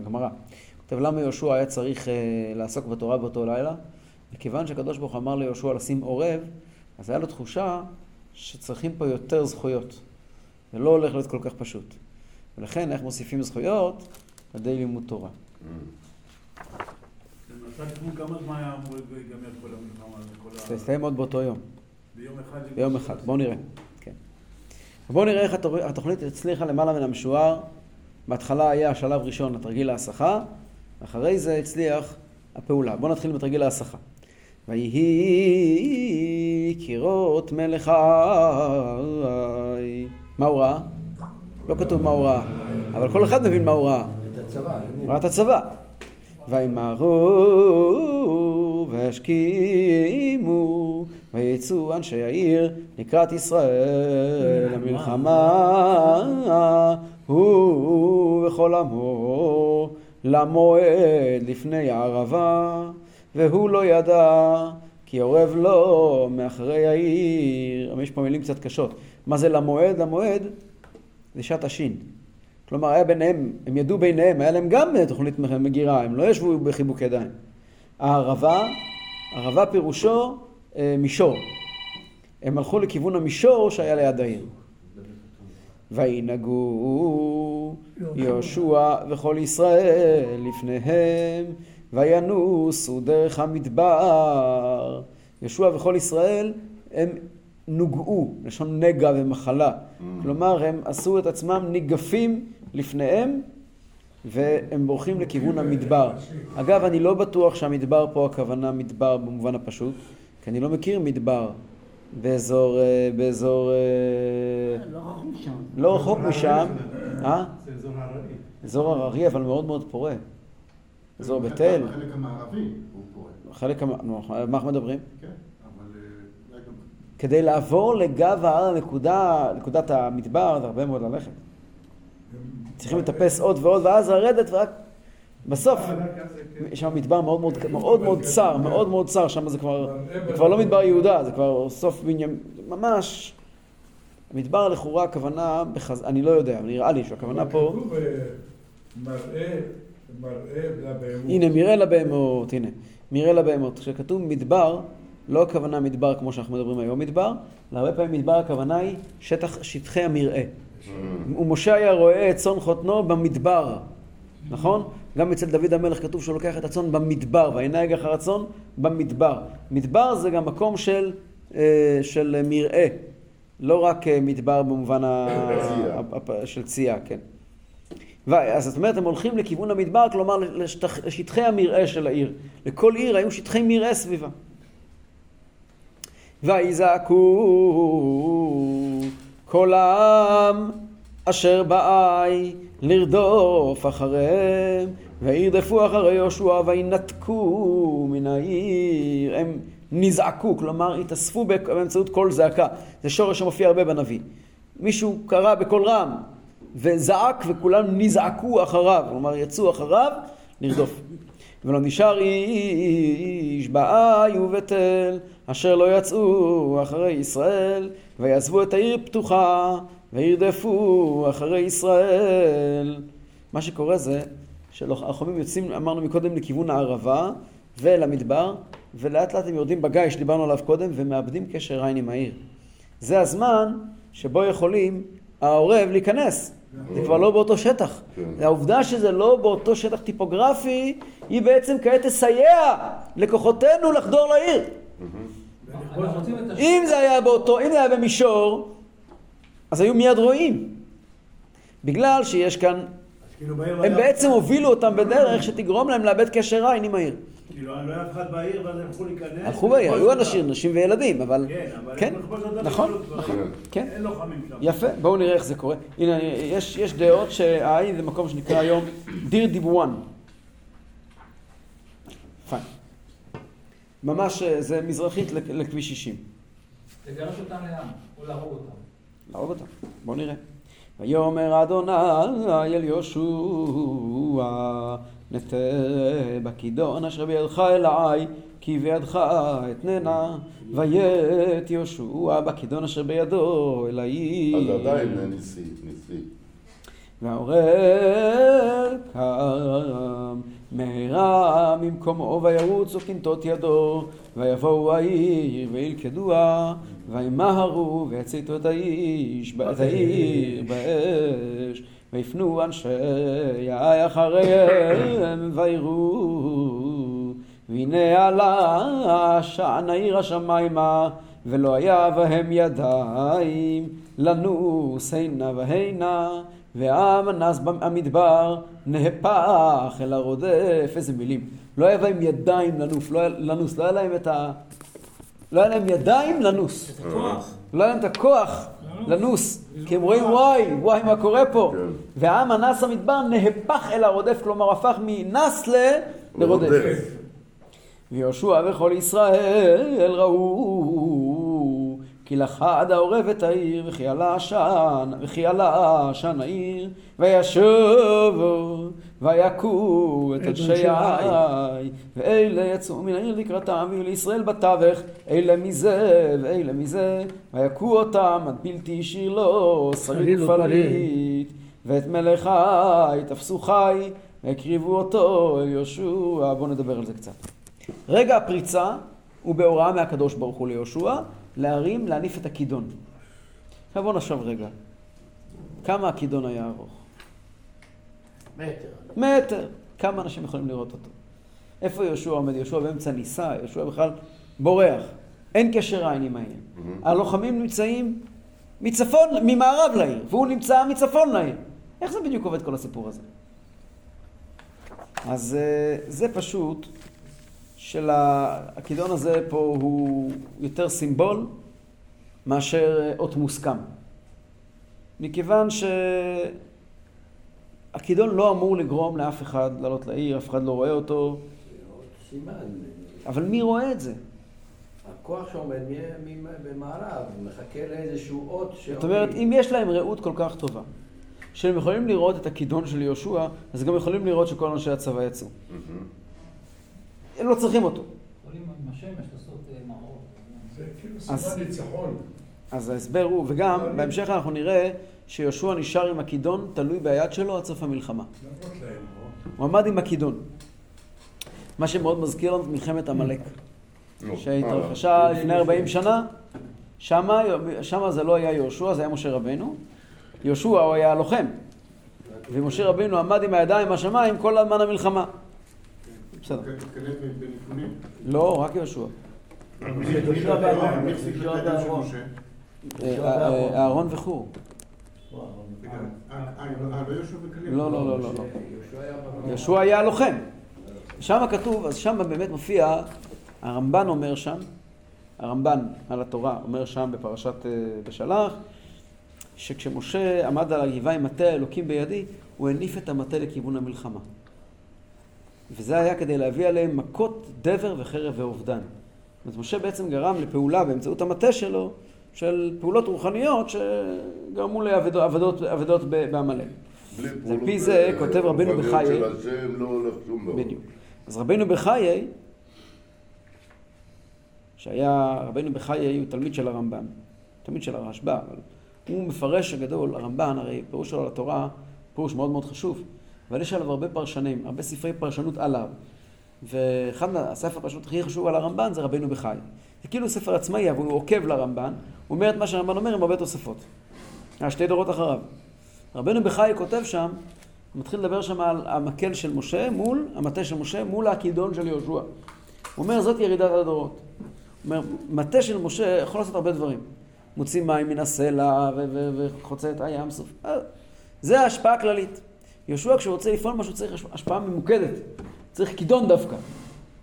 לגמרא. הוא כותב למה יהושע היה צריך אה, לעסוק בתורה באותו לילה? מכיוון שהקדוש ברוך הוא אמר ליהושע לשים עורב, אז היה לו תחושה שצריכים פה יותר זכויות. זה לא הולך להיות כל כך פשוט. ולכן איך מוסיפים זכויות? על ידי לימוד תורה. ה- זה יסתיים עוד באותו יום. ביום אחד? בואו נראה. כן. בואו נראה איך התוכנית הצליחה למעלה מן המשוער. בהתחלה היה שלב ראשון, התרגיל ההסחה, אחרי זה הצליח הפעולה. בואו נתחיל בתרגיל ההסחה. ויהי קירות מלך האי. מה הוא ראה? לא כתוב מה הוא ראה, אבל כל אחד מבין מה הוא ראה. הוא ראה את הצבא. וימהרו והשכימו ויצאו אנשי העיר לקראת ישראל למלחמה, הוא וכל עמו למועד לפני הערבה, והוא לא ידע כי אורב לו מאחרי העיר. יש פה מילים קצת קשות. מה זה למועד? למועד זה שעת השין. כלומר, היה ביניהם, הם ידעו ביניהם, היה להם גם תוכנית מגירה, הם לא ישבו בחיבוק ידיים. הערבה, ערבה פירושו אה, מישור. הם הלכו לכיוון המישור שהיה ליד העיר. וינהגו יהושע וכל ישראל לפניהם, וינוסו דרך המדבר. יהושע וכל ישראל הם נוגעו, לשון נגע ומחלה. כלומר, הם עשו את עצמם ניגפים לפניהם, והם בורחים לכיוון המדבר. אגב, אני לא בטוח שהמדבר פה הכוונה מדבר במובן הפשוט, כי אני לא מכיר מדבר באזור, אה, באזור, אה, לא רחוק משם. לא רחוק משם, אה? זה אזור הררי. אזור הררי, אבל מאוד מאוד פורה. אזור בית אל, החלק המערבי הוא פורה. חלק, המ- מה אנחנו מדברים? כן, אבל אה, אולי גם... כדי לעבור לגב ההר, נקודת המדבר, זה הרבה מאוד ללכת. צריכים לטפס עוד ועוד, ואז לרדת, ורק בסוף, יש שם מדבר מאוד מאוד, מאוד מאוד צר, מאוד מאוד צר, שם זה כבר, זה כבר לא מדבר יהודה, זה כבר סוף בנימין, ממש, מדבר לכאורה הכוונה, בחז... אני לא יודע, נראה לי שהכוונה פה, אה, מראה, מראה לבהמות. הנה מראה לבהמות, הנה, מראה לבהמות, כשכתוב מדבר, לא הכוונה מדבר כמו שאנחנו מדברים היום מדבר, אלא הרבה פעמים מדבר הכוונה היא שטח, שטחי המרעה. ומשה היה רואה את צאן חותנו במדבר, נכון? גם אצל דוד המלך כתוב שהוא לוקח את הצאן במדבר, וינהג אחר הצאן במדבר. מדבר זה גם מקום של, אה, של מרעה, לא רק אה, מדבר במובן ה... של צייה, כן. אז זאת אומרת, הם הולכים לכיוון המדבר, כלומר לשטח, לשטחי המרעה של העיר. לכל עיר היו שטחי מרעה סביבה. ויזעקו כל העם אשר באי לרדוף אחריהם, וירדפו אחרי יהושע וינתקו מן העיר. הם נזעקו, כלומר התאספו באמצעות קול זעקה. זה שורש שמופיע הרבה בנביא. מישהו קרא בקול רם וזעק וכולם נזעקו אחריו, כלומר יצאו אחריו לרדוף. ולא נשאר איש באי ובית אל, אשר לא יצאו אחרי ישראל, ויעזבו את העיר פתוחה, וירדפו אחרי ישראל. מה שקורה זה שהלוחמים יוצאים, אמרנו מקודם, לכיוון הערבה ולמדבר, ולאט לאט הם יורדים בגיא שדיברנו עליו קודם, ומאבדים קשר עין עם העיר. זה הזמן שבו יכולים העורב להיכנס. זה כבר לא באותו שטח. כן. העובדה שזה לא באותו שטח טיפוגרפי, היא בעצם כעת תסייע לכוחותינו לחדור לעיר. אם זה היה באותו, אם זה היה במישור, אז היו מיד רואים. בגלל שיש כאן, כאילו לא הם בעצם הובילו אותם בדרך שתגרום להם לאבד קשר עין עם העיר. כאילו לא היה אף אחד בעיר ואז הם הלכו להיכנס. הלכו בעיר, היו. אנשים, נשים וילדים, אבל... כן, אבל כן, נכון. נכון, כן. אין לוחמים שם. יפה, בואו נראה איך זה קורה. הנה, יש דעות שהעין זה מקום שנקרא היום דיר דיבואן. ממש, אה, זה מזרחית לכ- לכביש 60. לגרש אותם לאן? או להרוג אותם. להרוג אותם. בואו נראה. ויאמר אדוני אל יהושע נטה בכידון אשר בידך אלי כי בידך אתננה ויית יהושע בכידון אשר בידו אל העיר. אז עדיין ניסי, ניסי. והעורב קם מהרה ממקומו וירוצו כנתות ידו ויבואו העיר וילכדוה וימהרו ויציתו את האיש את העיר באש ויפנו אנשי האי אחריהם ויראו והנה עלה שען העיר השמיימה ולא היה בהם ידיים לנוס הנה והנה והעם הנס במדבר נהפך אל הרודף איזה מילים לא היה בהם ידיים לנוף, לא היה, לנוס, לא היה להם את ה... לא היה להם ידיים לנוס. לא היה להם את הכוח לנוס. כי הם רואים וואי, וואי מה קורה פה. כן. והעם הנס במדבר נהפך אל הרודף, כלומר הפך מנס ל... לרודף. ויהושע וכל ישראל ראו כי לכה עד העורב את העיר, וכי עלה עשן, וכי עלה עשן העיר, וישובו, ויכו את אנשי העי, ואלה יצאו מן העיר לקראתם, והיו לישראל בתווך, אלה מזה, ואלה מזה, ויכו אותם עד בלתי השאיר לו, שריד שריד ופליט, ואת מלך העי תפסו חי, והקריבו אותו אל יהושע. בואו נדבר על זה קצת. רגע הפריצה הוא בהוראה מהקדוש ברוך הוא ליהושע, להרים, להניף את הכידון. עכשיו בואו נחשוב רגע. כמה הכידון היה ארוך? מטר. מטר. כמה אנשים יכולים לראות אותו? איפה יהושע עומד? יהושע באמצע ניסה, יהושע בכלל בורח. אין קשר עין עם העיר. הלוחמים נמצאים מצפון, ממערב לעיר, והוא נמצא מצפון לעיר. איך זה בדיוק עובד כל הסיפור הזה? אז אה, זה פשוט של הכידון הזה פה הוא יותר סימבול מאשר אה, אות מוסכם. מכיוון שהכידון לא אמור לגרום לאף אחד לעלות לעיר, אף אחד לא רואה אותו. אבל מי רואה את זה? הכוח שעומד במערב, מחכה לאיזשהו אות ש... זאת אומרת, אם יש להם ראות כל כך טובה, שהם יכולים לראות את הכידון של יהושע, אז גם יכולים לראות שכל אנשי הצבא יצאו. הם לא צריכים אותו. אה, כאילו אז- ההסבר הוא, וגם בהמשך אנחנו נראה שיהושע נשאר עם הכידון תלוי ביד שלו עד סוף המלחמה. להם, לא? הוא עמד עם הכידון. מה שמאוד מזכיר לנו את מלחמת עמלק, נו, שהתרחשה אה, לפני 40 שנה. שמה, שמה זה לא היה יהושע, זה היה משה רבנו. יהושע הוא היה הלוחם, ומשה רבנו עמד עם הידיים בשמיים כל הזמן המלחמה. בסדר. בנתונים. לא, רק יהושע. אה, אה, אהרון וחור. לא לא? לא, לא, לא. יהושע היה במקום. יהושע היה הלוחם. שם כתוב, אז שם באמת מופיע, הרמב"ן אומר שם, הרמב"ן על התורה אומר שם בפרשת אה, בשלח, שכשמשה עמד על הגבעה עם מטה האלוקים בידי, הוא הניף את המטה לכיוון המלחמה. וזה היה כדי להביא עליהם מכות דבר וחרב ואובדן. זאת אומרת, משה בעצם גרם לפעולה באמצעות המטה שלו, של פעולות רוחניות שגרמו לאבדות בעמלק. על פי זה כותב רבנו רוחניות בחיי, לא. בדיוק. אז רבנו בחיי, שהיה, רבנו בחיי הוא תלמיד של הרמב"ם, תלמיד של הרשב"א, אבל הוא מפרש הגדול, הרמב"ן, הרי פירוש שלו על התורה, פירוש מאוד מאוד חשוב, אבל יש עליו הרבה פרשנים, הרבה ספרי פרשנות עליו, ואחד מהספר הפרשנות הכי חשוב על הרמב"ן זה רבנו בחיי. זה כאילו ספר עצמאי, אבל הוא עוקב לרמב"ן, הוא אומר את מה שהרמב"ן אומר עם הרבה תוספות. היה שתי דורות אחריו. רבנו בחיי כותב שם, הוא מתחיל לדבר שם על המקל של משה מול, המטה של משה מול הכידון של יהושע. הוא אומר, זאת ירידת הדורות. הוא אומר, מטה של משה יכול לעשות הרבה דברים. מוציא מים מן הסלע וחוצה את הים סוף. אה, זה ההשפעה הכללית. יהושע כשהוא רוצה לפעול משהו צריך הש- השפעה ממוקדת. צריך כידון דווקא.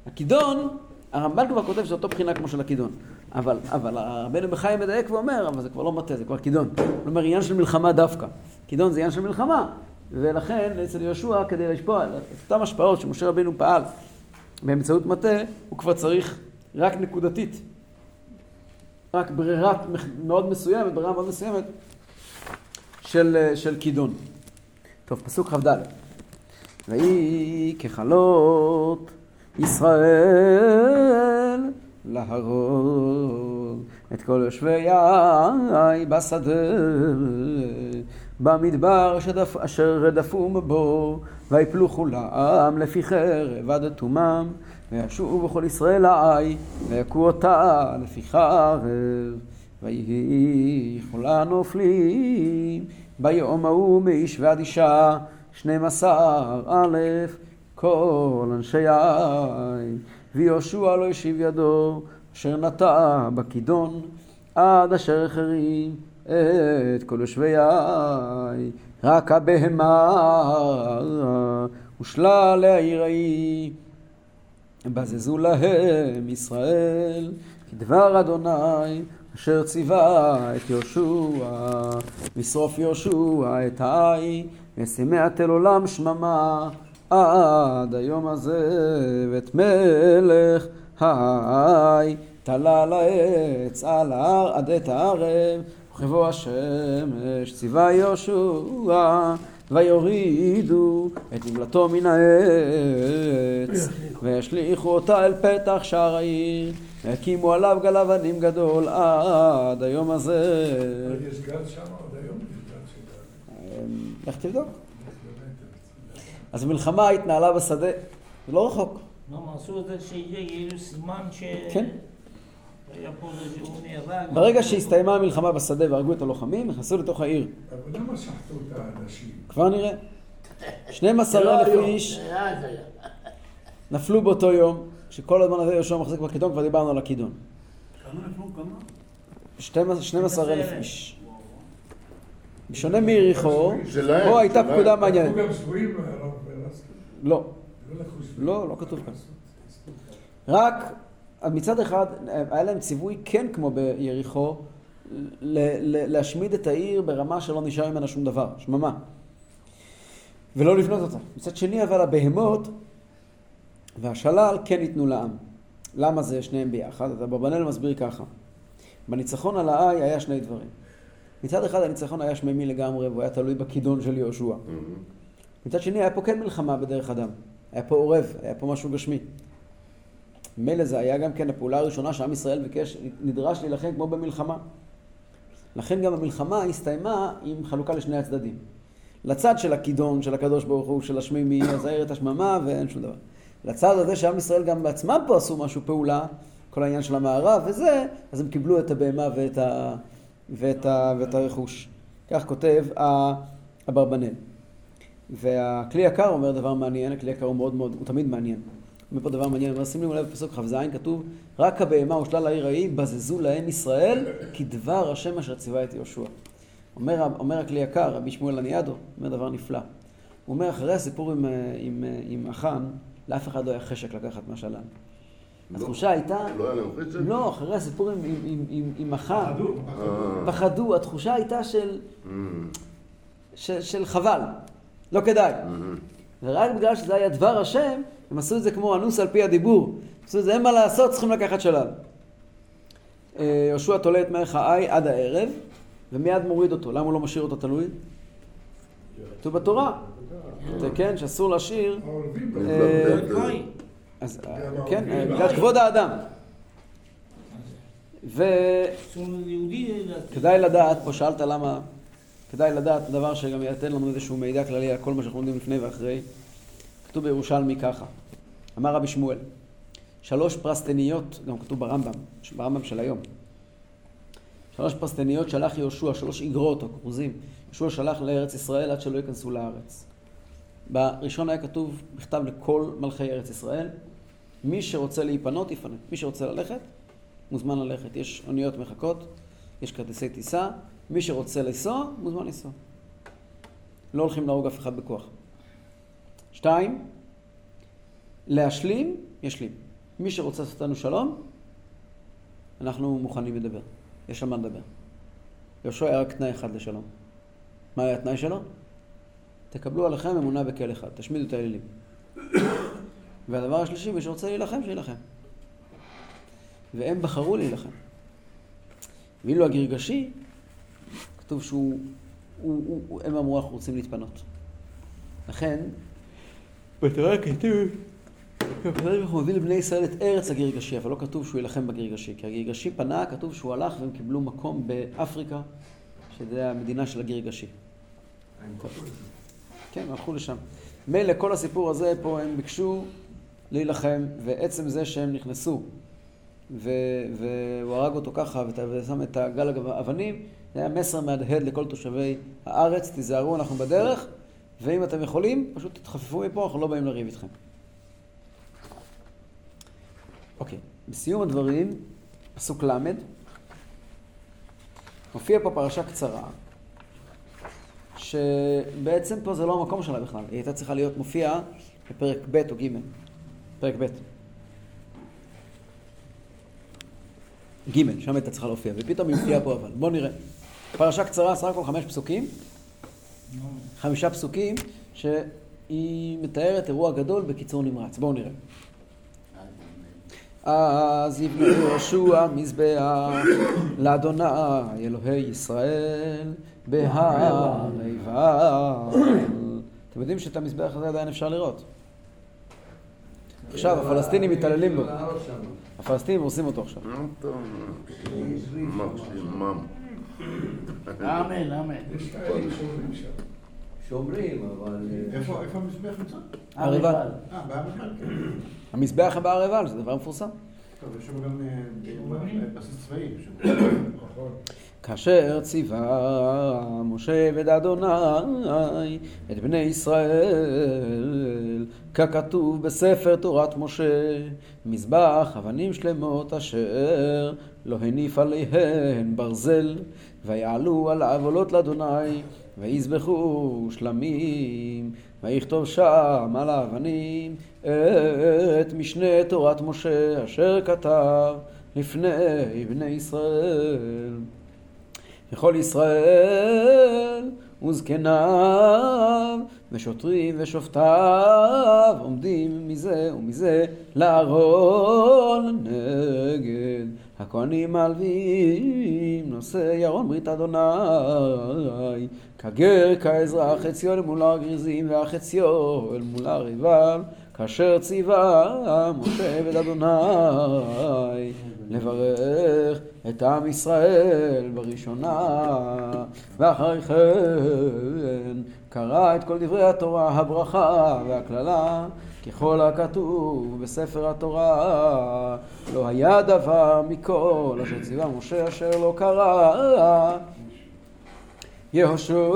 הכידון, הרמב"ן כבר כותב שזה אותו בחינה כמו של הכידון. אבל, אבל רבנו בחיים מדייק ואומר, אבל זה כבר לא מטה, זה כבר כידון. אומר, עניין של מלחמה דווקא. כידון זה עניין של מלחמה. ולכן אצל יהושע, כדי לשפוע אותן השפעות שמשה רבינו פעל באמצעות מטה, הוא כבר צריך רק נקודתית. רק ברירה מאוד מסוימת, ברירה מאוד מסוימת של כידון. טוב, פסוק כ"ד. ויהי ככלות ישראל להרוג את כל יושבי העי בשדה במדבר שדפ, אשר רדפום בו ויפלו כולם לפי חרב עד תומם וישובו כל ישראל העי ויכו אותה לפי חרב ויהי כל הנופלים ביום ההוא מאיש ועד אישה שנים עשר א' כל אנשי העין ויהושע לא השיב ידו אשר נטע בכידון עד אשר החרים את כל יושבי העין רק הבהמה ושלל העיר ההיא. בזזו להם ישראל כדבר אדוני אשר ציווה את יהושע לשרוף יהושע את העי ושימח תל עולם שממה עד היום הזה ואת מלך העי תלה לעץ על ההר עד עת הערב, וכבוא השמש ציווה יהושע, ויורידו את נמלתו מן העץ, וישליכו אותה אל פתח שער העיר, והקימו עליו גל אבנים גדול עד היום הזה. יש גל שם עוד היום? גל. לך תבדוק. אז המלחמה התנהלה בשדה, זה לא רחוק. למה עשו את זה שיהיה כאילו סימן ש... כן. ברגע שהסתיימה המלחמה בשדה והרגו את הלוחמים, נכנסו לתוך העיר. אבל למה שחטו את האנשים? כבר נראה. 12 אלף איש. נפלו באותו יום, שכל הזמן הזה יהושע מחזיק בכידון, כבר דיברנו על הכידון. כמה נפלו? כמה? 12 אלף איש. בשונה מיריחו, שלהם, פה הייתה שלהם. פקודה מעניינת. לא, לא. לא, לא כתוב כאן. רק מצד אחד היה להם ציווי כן כמו ביריחו להשמיד את העיר ברמה שלא נשאר ממנה שום דבר, שממה. ולא לבנות אותה. מצד שני אבל הבהמות והשלל כן ייתנו לעם. למה זה שניהם ביחד? אז אברבנאל מסביר ככה. בניצחון על האי היה שני דברים. מצד אחד הניצחון היה שממי לגמרי והוא היה תלוי בכידון של יהושע. מצד שני היה פה כן מלחמה בדרך אדם. היה פה עורב, היה פה משהו גשמי. מילא זה היה גם כן הפעולה הראשונה שעם ישראל ביקש, נדרש להילחם כמו במלחמה. לכן גם המלחמה הסתיימה עם חלוקה לשני הצדדים. לצד של הכידון של הקדוש ברוך הוא, של השמימי, אז העיר את השממה ואין שום דבר. לצד הזה שעם ישראל גם בעצמם פה עשו משהו פעולה, כל העניין של המערב וזה, אז הם קיבלו את הבהמה ואת, ה, ואת, ה, ואת הרכוש. כך כותב אברבנאל. והכלי יקר אומר דבר מעניין, הכלי יקר הוא מאוד מאוד, הוא תמיד מעניין. אומר פה דבר מעניין, אבל שימו לב בפסוק כ"ז כתוב רק הבהמה ושלל העיר ההיא בזזו להם ישראל כדבר השם אשר ציווה את יהושע. אומר, אומר הכלי יקר, רבי שמואל לניאדו, אומר דבר נפלא. הוא אומר אחרי הסיפור עם, אה, עם, אה, עם אחן, לאף אחד לא היה חשק לקחת מהשלל. התחושה הייתה, לא היה להם חשק? לא, אחרי הסיפור עם, אחן, אה. פחדו, התחושה הייתה של, Mm. של, חבל, לא כדאי. ורק בגלל שזה היה דבר השם, הם עשו את זה כמו אנוס על פי הדיבור. עשו את זה, אין מה לעשות, צריכים לקחת שלל. אה, יהושע תולה את מלך האי עד הערב, ומיד מוריד אותו. למה הוא לא משאיר אותו תלוי? כתוב בתורה, זה כן, שאסור. העורבים אה, גוי. אז אה, כן, אה, בגלל כבוד האדם. וכדאי. לדעת, פה שאלת למה, כדאי לדעת דבר שגם ייתן לנו איזשהו מידע כללי על כל מה שאנחנו לומדים לפני ואחרי. כתוב בירושלמי ככה, אמר רבי שמואל, שלוש פרסטניות, גם כתוב ברמב"ם, ברמב"ם של היום. שלוש פרסטניות שלח יהושע, שלוש איגרות או כרוזים. יהושע שלח לארץ ישראל עד שלא ייכנסו לארץ. בראשון היה כתוב מכתב לכל מלכי ארץ ישראל, מי שרוצה להיפנות, יפנה. מי שרוצה ללכת, מוזמן ללכת. יש אוניות מחכות, יש כרטיסי טיסה, מי שרוצה לנסוע, מוזמן לנסוע. לא הולכים להרוג אף אחד בכוח. שתיים, להשלים, ישלים. מי שרוצה לעשות לנו שלום, אנחנו מוכנים לדבר. יש על מה לדבר. יהושע היה רק תנאי אחד לשלום. מה היה התנאי שלו? תקבלו עליכם אמונה בכל אחד, תשמידו את האלילים. והדבר השלישי, מי שרוצה להילחם, שיילחם. והם בחרו להילחם. ואילו הגרגשי, כתוב שהוא, הוא, הוא, הוא, הם אמרו, אנחנו רוצים להתפנות. לכן, בתורה כתוב, הקדוש ברוך הוא מביא לבני ישראל את ארץ הגרגשי, אבל לא כתוב שהוא יילחם בגרגשי. כי הגרגשי פנה, כתוב שהוא הלך והם קיבלו מקום באפריקה, שזה המדינה של הגרגשי. כן, הלכו לשם. מילא כל הסיפור הזה פה, הם ביקשו להילחם, ועצם זה שהם נכנסו, ו- והוא הרג אותו ככה, ושם את הגל האבנים, זה היה מסר מהדהד לכל תושבי הארץ, תיזהרו, אנחנו בדרך, ואם אתם יכולים, פשוט תתחפפו מפה, אנחנו לא באים לריב איתכם. אוקיי, בסיום הדברים, פסוק ל', מופיע פה פרשה קצרה, שבעצם פה זה לא המקום שלה בכלל, היא הייתה צריכה להיות מופיעה בפרק ב' או ג', פרק ב'. ג', שם הייתה צריכה להופיע, ופתאום היא מופיעה פה אבל. בואו נראה. פרשה קצרה, סך הכל חמש פסוקים, חמישה פסוקים, שהיא מתארת אירוע גדול בקיצור נמרץ. בואו נראה. אז יבנה יהושע מזבח לאדוני אלוהי ישראל בהר עיבל. אתם יודעים שאת המזבח הזה עדיין אפשר לראות. עכשיו הפלסטינים מתעללים בו. הפלסטינים הורסים אותו עכשיו. אמן, אמן. יש כאלה שאומרים שם. שומרים, אבל... אה, איפה איפה המזבח נמצא? הר עיבל. אה, בהר עיבל, כן. המזבח בהר עיבל, זה דבר מפורסם. טוב, יש שם גם אה, בסיס צבאי. נכון. כאשר ציווה משה ודד אדוני את בני ישראל, ככתוב בספר תורת משה, מזבח אבנים שלמות אשר לא הניף עליהן ברזל, ויעלו עליו עולות לאדוני, ויזבחו שלמים, ויכתוב שם על האבנים את משנה תורת משה אשר כתב לפני בני ישראל. וכל ישראל וזקניו ושוטרים ושופטיו עומדים מזה ומזה לארון נגד הכהנים הלווים נושא ירון ברית אדוני כגר כאזרח חציו אל מול הר גריזים והחציו אל מול הר עיבל כאשר ציווה משה ודד אדוני לברך את עם ישראל בראשונה, ואחרי כן קרא את כל דברי התורה, הברכה והקללה, ככל הכתוב בספר התורה. לא היה דבר מכל אשר ציווה משה אשר לא קרא. יהושע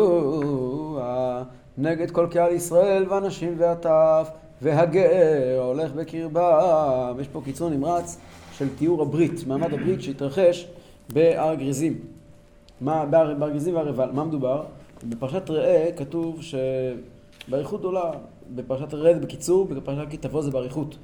נגד כל קהל ישראל והנשים והטף והגר ההולך בקרבם. יש פה קיצור נמרץ של תיאור הברית, מעמד הברית שהתרחש בהר גריזים. בהר, גריזים והר עיבל, מה מדובר? בפרשת ראה כתוב שבאריכות גדולה, בפרשת ראה בקיצור, בפרשת כי תבוא זה באריכות.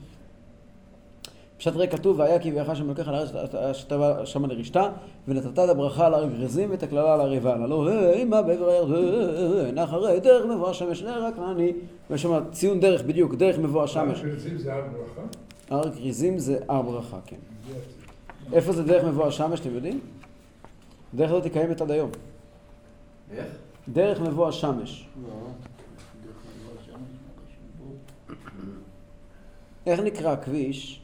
בפרשת ראה כתוב, והיה כי ויחש שם לוקח על הארץ שתבע שמה לרשתה, ונתת את הברכה על הר גריזים ואת הקללה על הר עיבל. הלא המה בעבר הירדן, אחרי דרך מבוא השמש רק אני. ויש שם ציון דרך בדיוק, דרך מבוא השמש. הפרצים זה הר ברכה? הר גריזים זה הר ברכה, כן. איפה זה דרך מבוא השמש, אתם יודעים? דרך הזאת קיימת עד היום. איך? דרך מבוא השמש. איך נקרא הכביש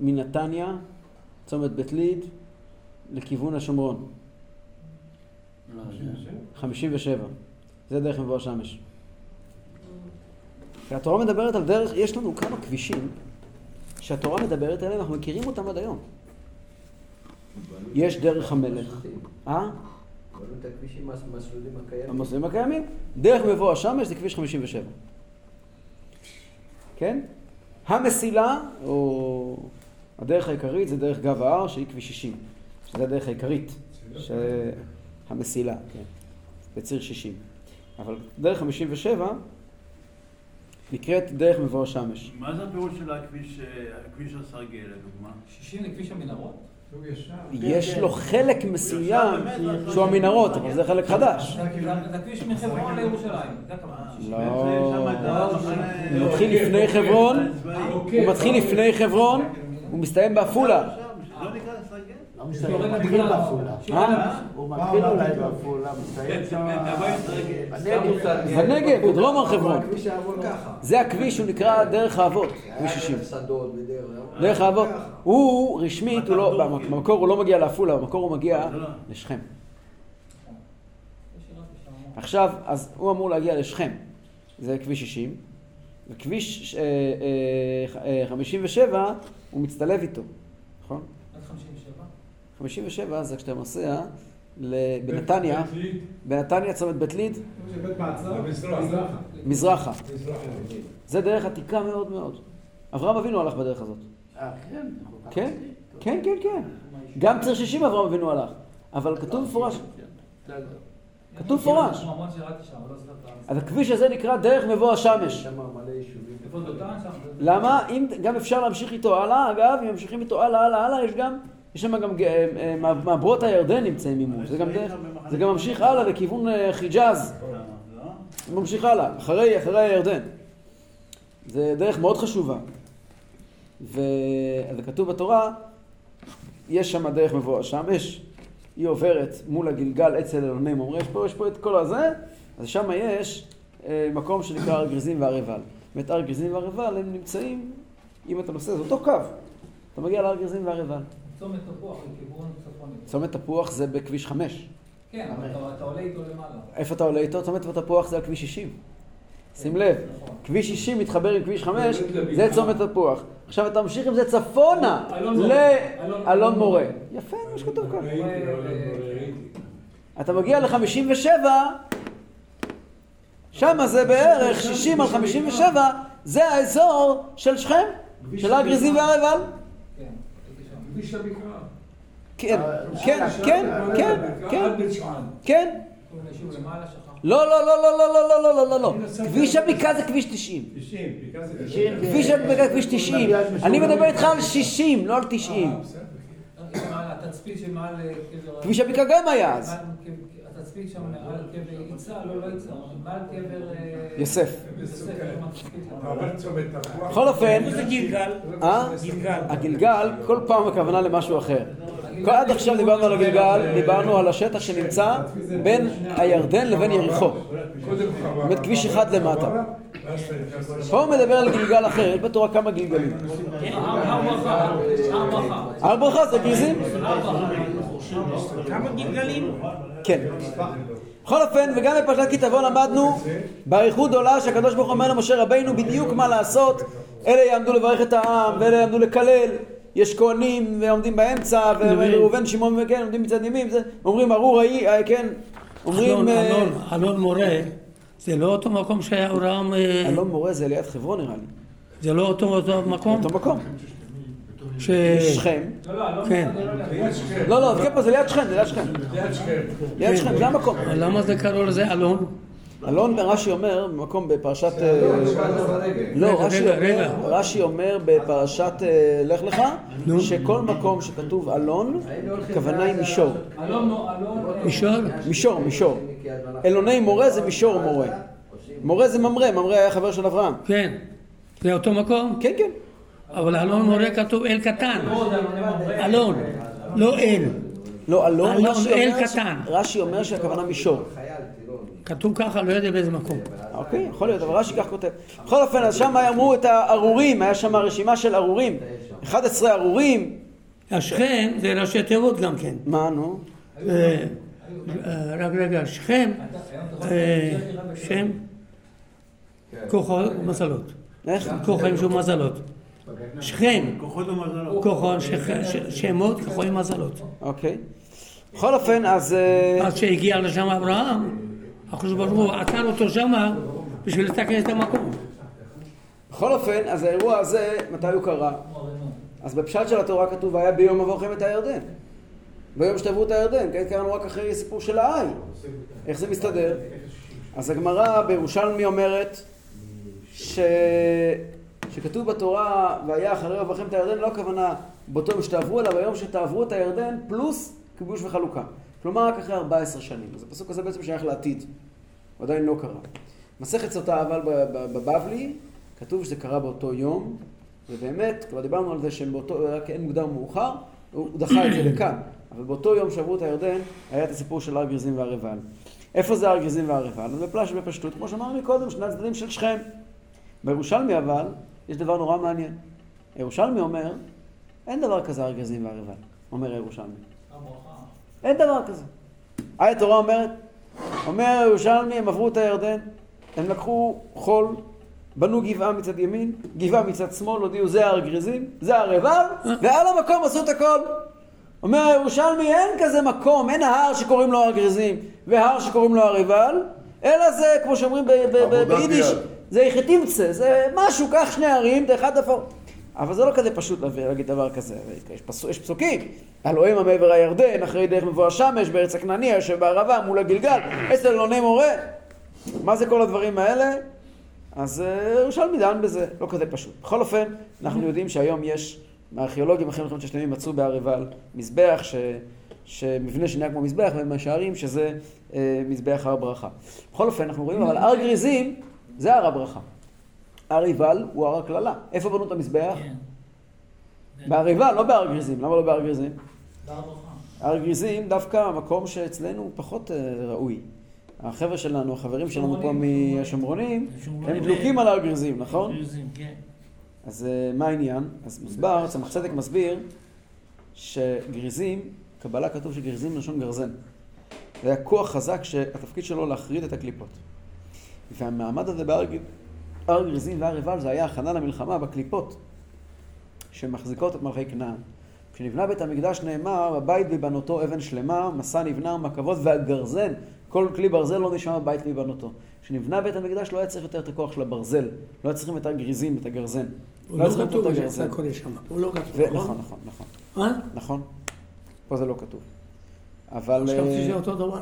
מנתניה, צומת בית ליד, לכיוון השומרון? 57. זה דרך מבוא השמש. התורה מדברת על דרך, יש לנו כמה כבישים שהתורה מדברת עליהם, אנחנו מכירים אותם עד היום. יש דרך המלך. אה? המסלולים הקיימים. דרך מבוא השמש זה כביש 57. כן? המסילה, או הדרך העיקרית, זה דרך גב ההר, שהיא כביש 60. שזה הדרך העיקרית. ש... המסילה, כן. בציר 60. אבל דרך 57 נקראת דרך מבוא השמש. מה זה הפירוש של הכביש, אה, הכביש הסרגל, לדוגמה? 60 לכביש המנהרות? סוג ישר. יש לו חלק מסוים שהוא המנהרות, אבל זה חלק חדש. זה הכביש מחברון לירושלים, זה הכוונה. לא, הוא מתחיל לפני חברון, הוא מתחיל לפני חברון, הוא מסתיים בעפולה. לא נקרא סרגל? יורד מתחיל בעפולה. הוא מתחיל אולי בעפולה, מסתיים שם... בנגב, בדרום הר חברון. ככה. זה הכביש, הוא נקרא דרך האבות, כביש 60. שדות ודרך. דרך האבות. הוא רשמית, הוא לא, במקור הוא לא מגיע לעפולה, במקור הוא מגיע לשכם. עכשיו, אז הוא אמור להגיע לשכם, זה כביש 60, וכביש אה, אה, אה, 57 הוא מצטלב איתו, נכון? עד 57. 57 זה כשאתה נוסע בנתניה, בנתניה צומת בית ליד. מזרחה. מזרח. זה דרך עתיקה מאוד מאוד. אברהם אבינו הלך בדרך הזאת. אה, כן? כן, כן, כן, כן. גם ציר 60 אברהם אבינו הלך. אבל כתוב מפורש, כתוב מפורש. אבל לא. אז הכביש הזה נקרא דרך מבוא השמש. למה? אם גם אפשר להמשיך איתו הלאה, אגב, אם ממשיכים איתו הלאה, הלאה, הלאה, יש גם, יש שם גם אה, אה, מעברות הירדן נמצאים ממול. זה גם דרך, זה גם ממשיך הלאה לכיוון אה, חיג'אז. ממשיך הלאה, אחרי, אחרי הירדן. זה דרך מאוד חשובה. וזה כתוב בתורה, יש שם דרך מבואה שם, יש, היא עוברת מול הגלגל אצל אלוני ממרא, יש פה, יש פה את כל הזה, אז שם יש אה, מקום שנקרא הר גריזים והר עיבל. באמת הר גריזים והר עיבל הם נמצאים, אם אתה נוסע, זה אותו קו, אתה מגיע להר גריזים והר עיבל. צומת תפוח לכיוון צפוני. צומת תפוח זה בכביש 5. כן, אבל אתה- אתה עולה איתו למעלה. איפה אתה עולה איתו? צומת תפוח זה על כביש 60. שים לב, כביש 60 מתחבר עם כביש 5, זה צומת תפוח. עכשיו אתה ממשיך עם זה צפונה. לאלון מורה. יפה, מה שכתוב כאן. אתה מגיע ל-57, שם זה בערך 60 על 57, זה האזור של שכם, של הר גריזים והר עיבל. כן, הבקעה. כן, כן, כן, כן, כן, כן. לא, לא, לא, לא, לא, לא, לא, לא, לא, לא, לא. כביש הבקעה זה כביש 90. 90, בקעה זה כביש הבקעה זה כביש 90. אני מדבר איתך על 60, לא על 90. אה, התצפית שמעל אה, קבר... כביש הבקעה גם היה אז. מעל קבר- התצפית שם מעל קבר יצהר, לא, לא יצהר, מעל קבר... אה, יוסף. תפוח. בכל אופן? אה? הגלגל, כל פעם הכוונה למשהו אחר. עד עכשיו דיברנו על הגלגל, דיברנו על השטח שנמצא בין הירדן לבין יריחו. באמת כביש אחד למטה. פה הוא מדבר על גלגל אחר, יש בתורה כמה גלגלים. הר ברכה, זה גריזים? כמה גלגלים? כן. בכל אופן, וגם בפרשת כי תבוא למדנו באריכות עולה שהקדוש ברוך הוא אומר למשה רבינו בדיוק מה לעשות. אלה יעמדו לברך את העם, ואלה יעמדו לקלל. יש כהנים ועומדים באמצע, וראובן, שמעון וכן, עומדים מצד ימין, זה- אומרים ארור ההיא, אה, כן, אומרים... אלון, אה, אלון, אלון מורה, זה לא אותו מקום שהיה אברהם, אה, אלון מורה זה ליד חברון נראה לי. זה לא אותו אותו מקום? אותו מקום. ש... שכם. לא, לא, לא, כן. לא, לא, לא. לא, כן, זה ליד שכם, זה ליד שכם. ליד שכם. ליד שכם, זה המקום. למה זה קראו לזה אלון? אלון רש"י אומר, במקום בפרשת... אה, לא, רש"י אומר- רגע. רש"י אומר בפרשת אה, לך לך, שכל מקום שכתוב אלון, הכוונה היא מישור. אלון, אלון... מישור? מישור, מישור. אלוני מורה זה מישור מורה. מורה זה ממרא, ממרא היה חבר של אברהם. כן. זה אותו מקום? כן, כן. אבל אלון מורה כתוב אל קטן. לא. אלון, לא אל. לא, אלון, אלון, רש"י אל קטן. רש"י אומר שהכוונה מישור. כתוב ככה, לא יודע באיזה מקום. אוקיי, יכול להיות, אבל רש"י כך כותב. בכל אופן, אז שם אמרו את הארורים, היה שם רשימה של ארורים. 11 ארורים. השכם זה ראשי תיבות גם כן. מה, נו? אה, אה, רק רגע, שכם, אה, שם, כוחו מזלות. איך? כוחו עם שום מזלות. שכם, כוחות ומזלות. כוחו, שכ- ש- שמות, כוחו עם מזלות. אוקיי. בכל אופן, אז... אז שהגיע לשם אברהם, הקדוש ברוך הוא עצר אותו שמה בשביל לתקן את המקום. בכל אופן, אז האירוע הזה, מתי הוא קרה? אז בפשט של התורה כתוב, היה ביום עבורכם את הירדן. ביום שתעברו את הירדן, כן, קראנו רק אחרי סיפור של האי. איך זה מסתדר? אז הגמרא בירושלמי אומרת ש... שכתוב בתורה, והיה אחרי עבורכם את הירדן, לא הכוונה באותו יום שתעברו, אלא ביום שתעברו את הירדן, פלוס כיבוש וחלוקה. כלומר, רק אחרי 14 שנים. אז הפסוק הזה בעצם שייך לעתיד. הוא עדיין לא קרה. מסכת סוטה אבל בבבלי, כתוב שזה קרה באותו יום, ובאמת, כבר דיברנו על זה שבאותו, רק אין מוקדם ומאוחר, הוא דחה את זה לכאן. אבל באותו יום שעברו את הירדן, היה את הסיפור של הר גריזים והר עיבל. איפה זה הר גריזים והר עיבל? אז בפלש בפשטות, כמו שאמרנו מקודם, שני הצדדים של שכם. בירושלמי אבל, יש דבר נורא מעניין. הירושלמי אומר, אין דבר כזה הר גריזים והר עיבל, אומר הירושלמי. אין דבר כזה. היי התורה אומרת, אומר הירושלמי, הם עברו את הירדן, הם לקחו חול, בנו גבעה מצד ימין, גבעה מצד שמאל, הודיעו זה הר גריזים, זה הר עיבל, ועל המקום עשו את הכל. אומר הירושלמי, אין כזה מקום, אין ההר שקוראים לו הר גריזים, והר שקוראים לו הר עיבל, אלא זה, כמו שאומרים ב- ב- ב- עבודת ביידיש, יד. זה יחתימצה, זה משהו, קח שני ערים, אחד אפור. אבל זה לא כזה פשוט להגיד דבר כזה, יש, פסוק, יש פסוקים, הלוהמה מעבר הירדן, אחרי דרך מבוא השמש, בארץ הכנעני, יושב בערבה, מול הגלגל, אצל אלוני מורה. מה זה כל הדברים האלה? אז אה, ירושלמי דן בזה, לא כזה פשוט. בכל אופן, אנחנו יודעים שהיום יש, הארכיאולוגים אחרי מלחמת ששת מצאו בהר עיבל מזבח, ש, שמבנה שנהיה כמו מזבח, והם משערים שזה אה, מזבח הר ברכה. בכל אופן, אנחנו רואים, אבל הר גריזים זה הר הברכה. הר עיבל הוא הר הקללה. איפה בנו את המזבח? בהר עיבל, לא בהר גריזים. למה לא בהר גריזים? הר גריזים דווקא המקום שאצלנו הוא פחות אה, ראוי. החבר'ה שלנו, החברים שלנו פה מהשומרונים, הם דלוקים על הר גריזים, נכון? כן. אז אה, מה העניין? אז מוסבר, צמח צדק מסביר שגריזים, קבלה כתוב שגריזים מלשון גרזן. זה היה כוח חזק שהתפקיד שלו להחריד את הקליפות. והמעמד הזה בהר הר גריזים והר עיבל זה היה הכנה למלחמה בקליפות שמחזיקות את מלכי כנען. כשנבנה בית המקדש נאמר, הבית בבנותו אבן שלמה, מסע נבנה ומכבות והגרזן, כל כלי ברזל לא נשמע בבית בבנותו. כשנבנה בית המקדש לא היה צריך יותר את הכוח של הברזל, לא היה צריכים את הגריזים, את הגרזן. הוא לא לא כתוב שאתה הגרזן. קורא שם. הוא לא כתוב, נכון? נכון, נכון, נכון. אה? נכון. פה זה לא כתוב. אבל... חשבתי אה, שזה אותו דבר.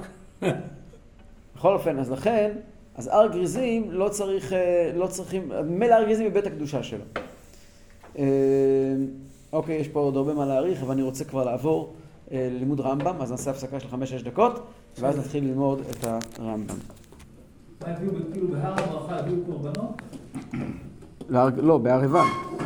בכל אופן, אז לכן, אז הר גריזים לא צריך, אה, לא צריכים, ממילא הר גריזים בבית הקדושה שלו. אה, אוקיי, יש פה עוד הרבה מה להעריך, אבל אני רוצה כבר לעבור אה, ללימוד רמב"ם, אז נעשה הפסקה של חמש-שש דקות, ואז נתחיל ללמוד את הרמב"ם. מה הביאו, כאילו בהר הברכה הביאו קורבנות? לא, בהר עיבל.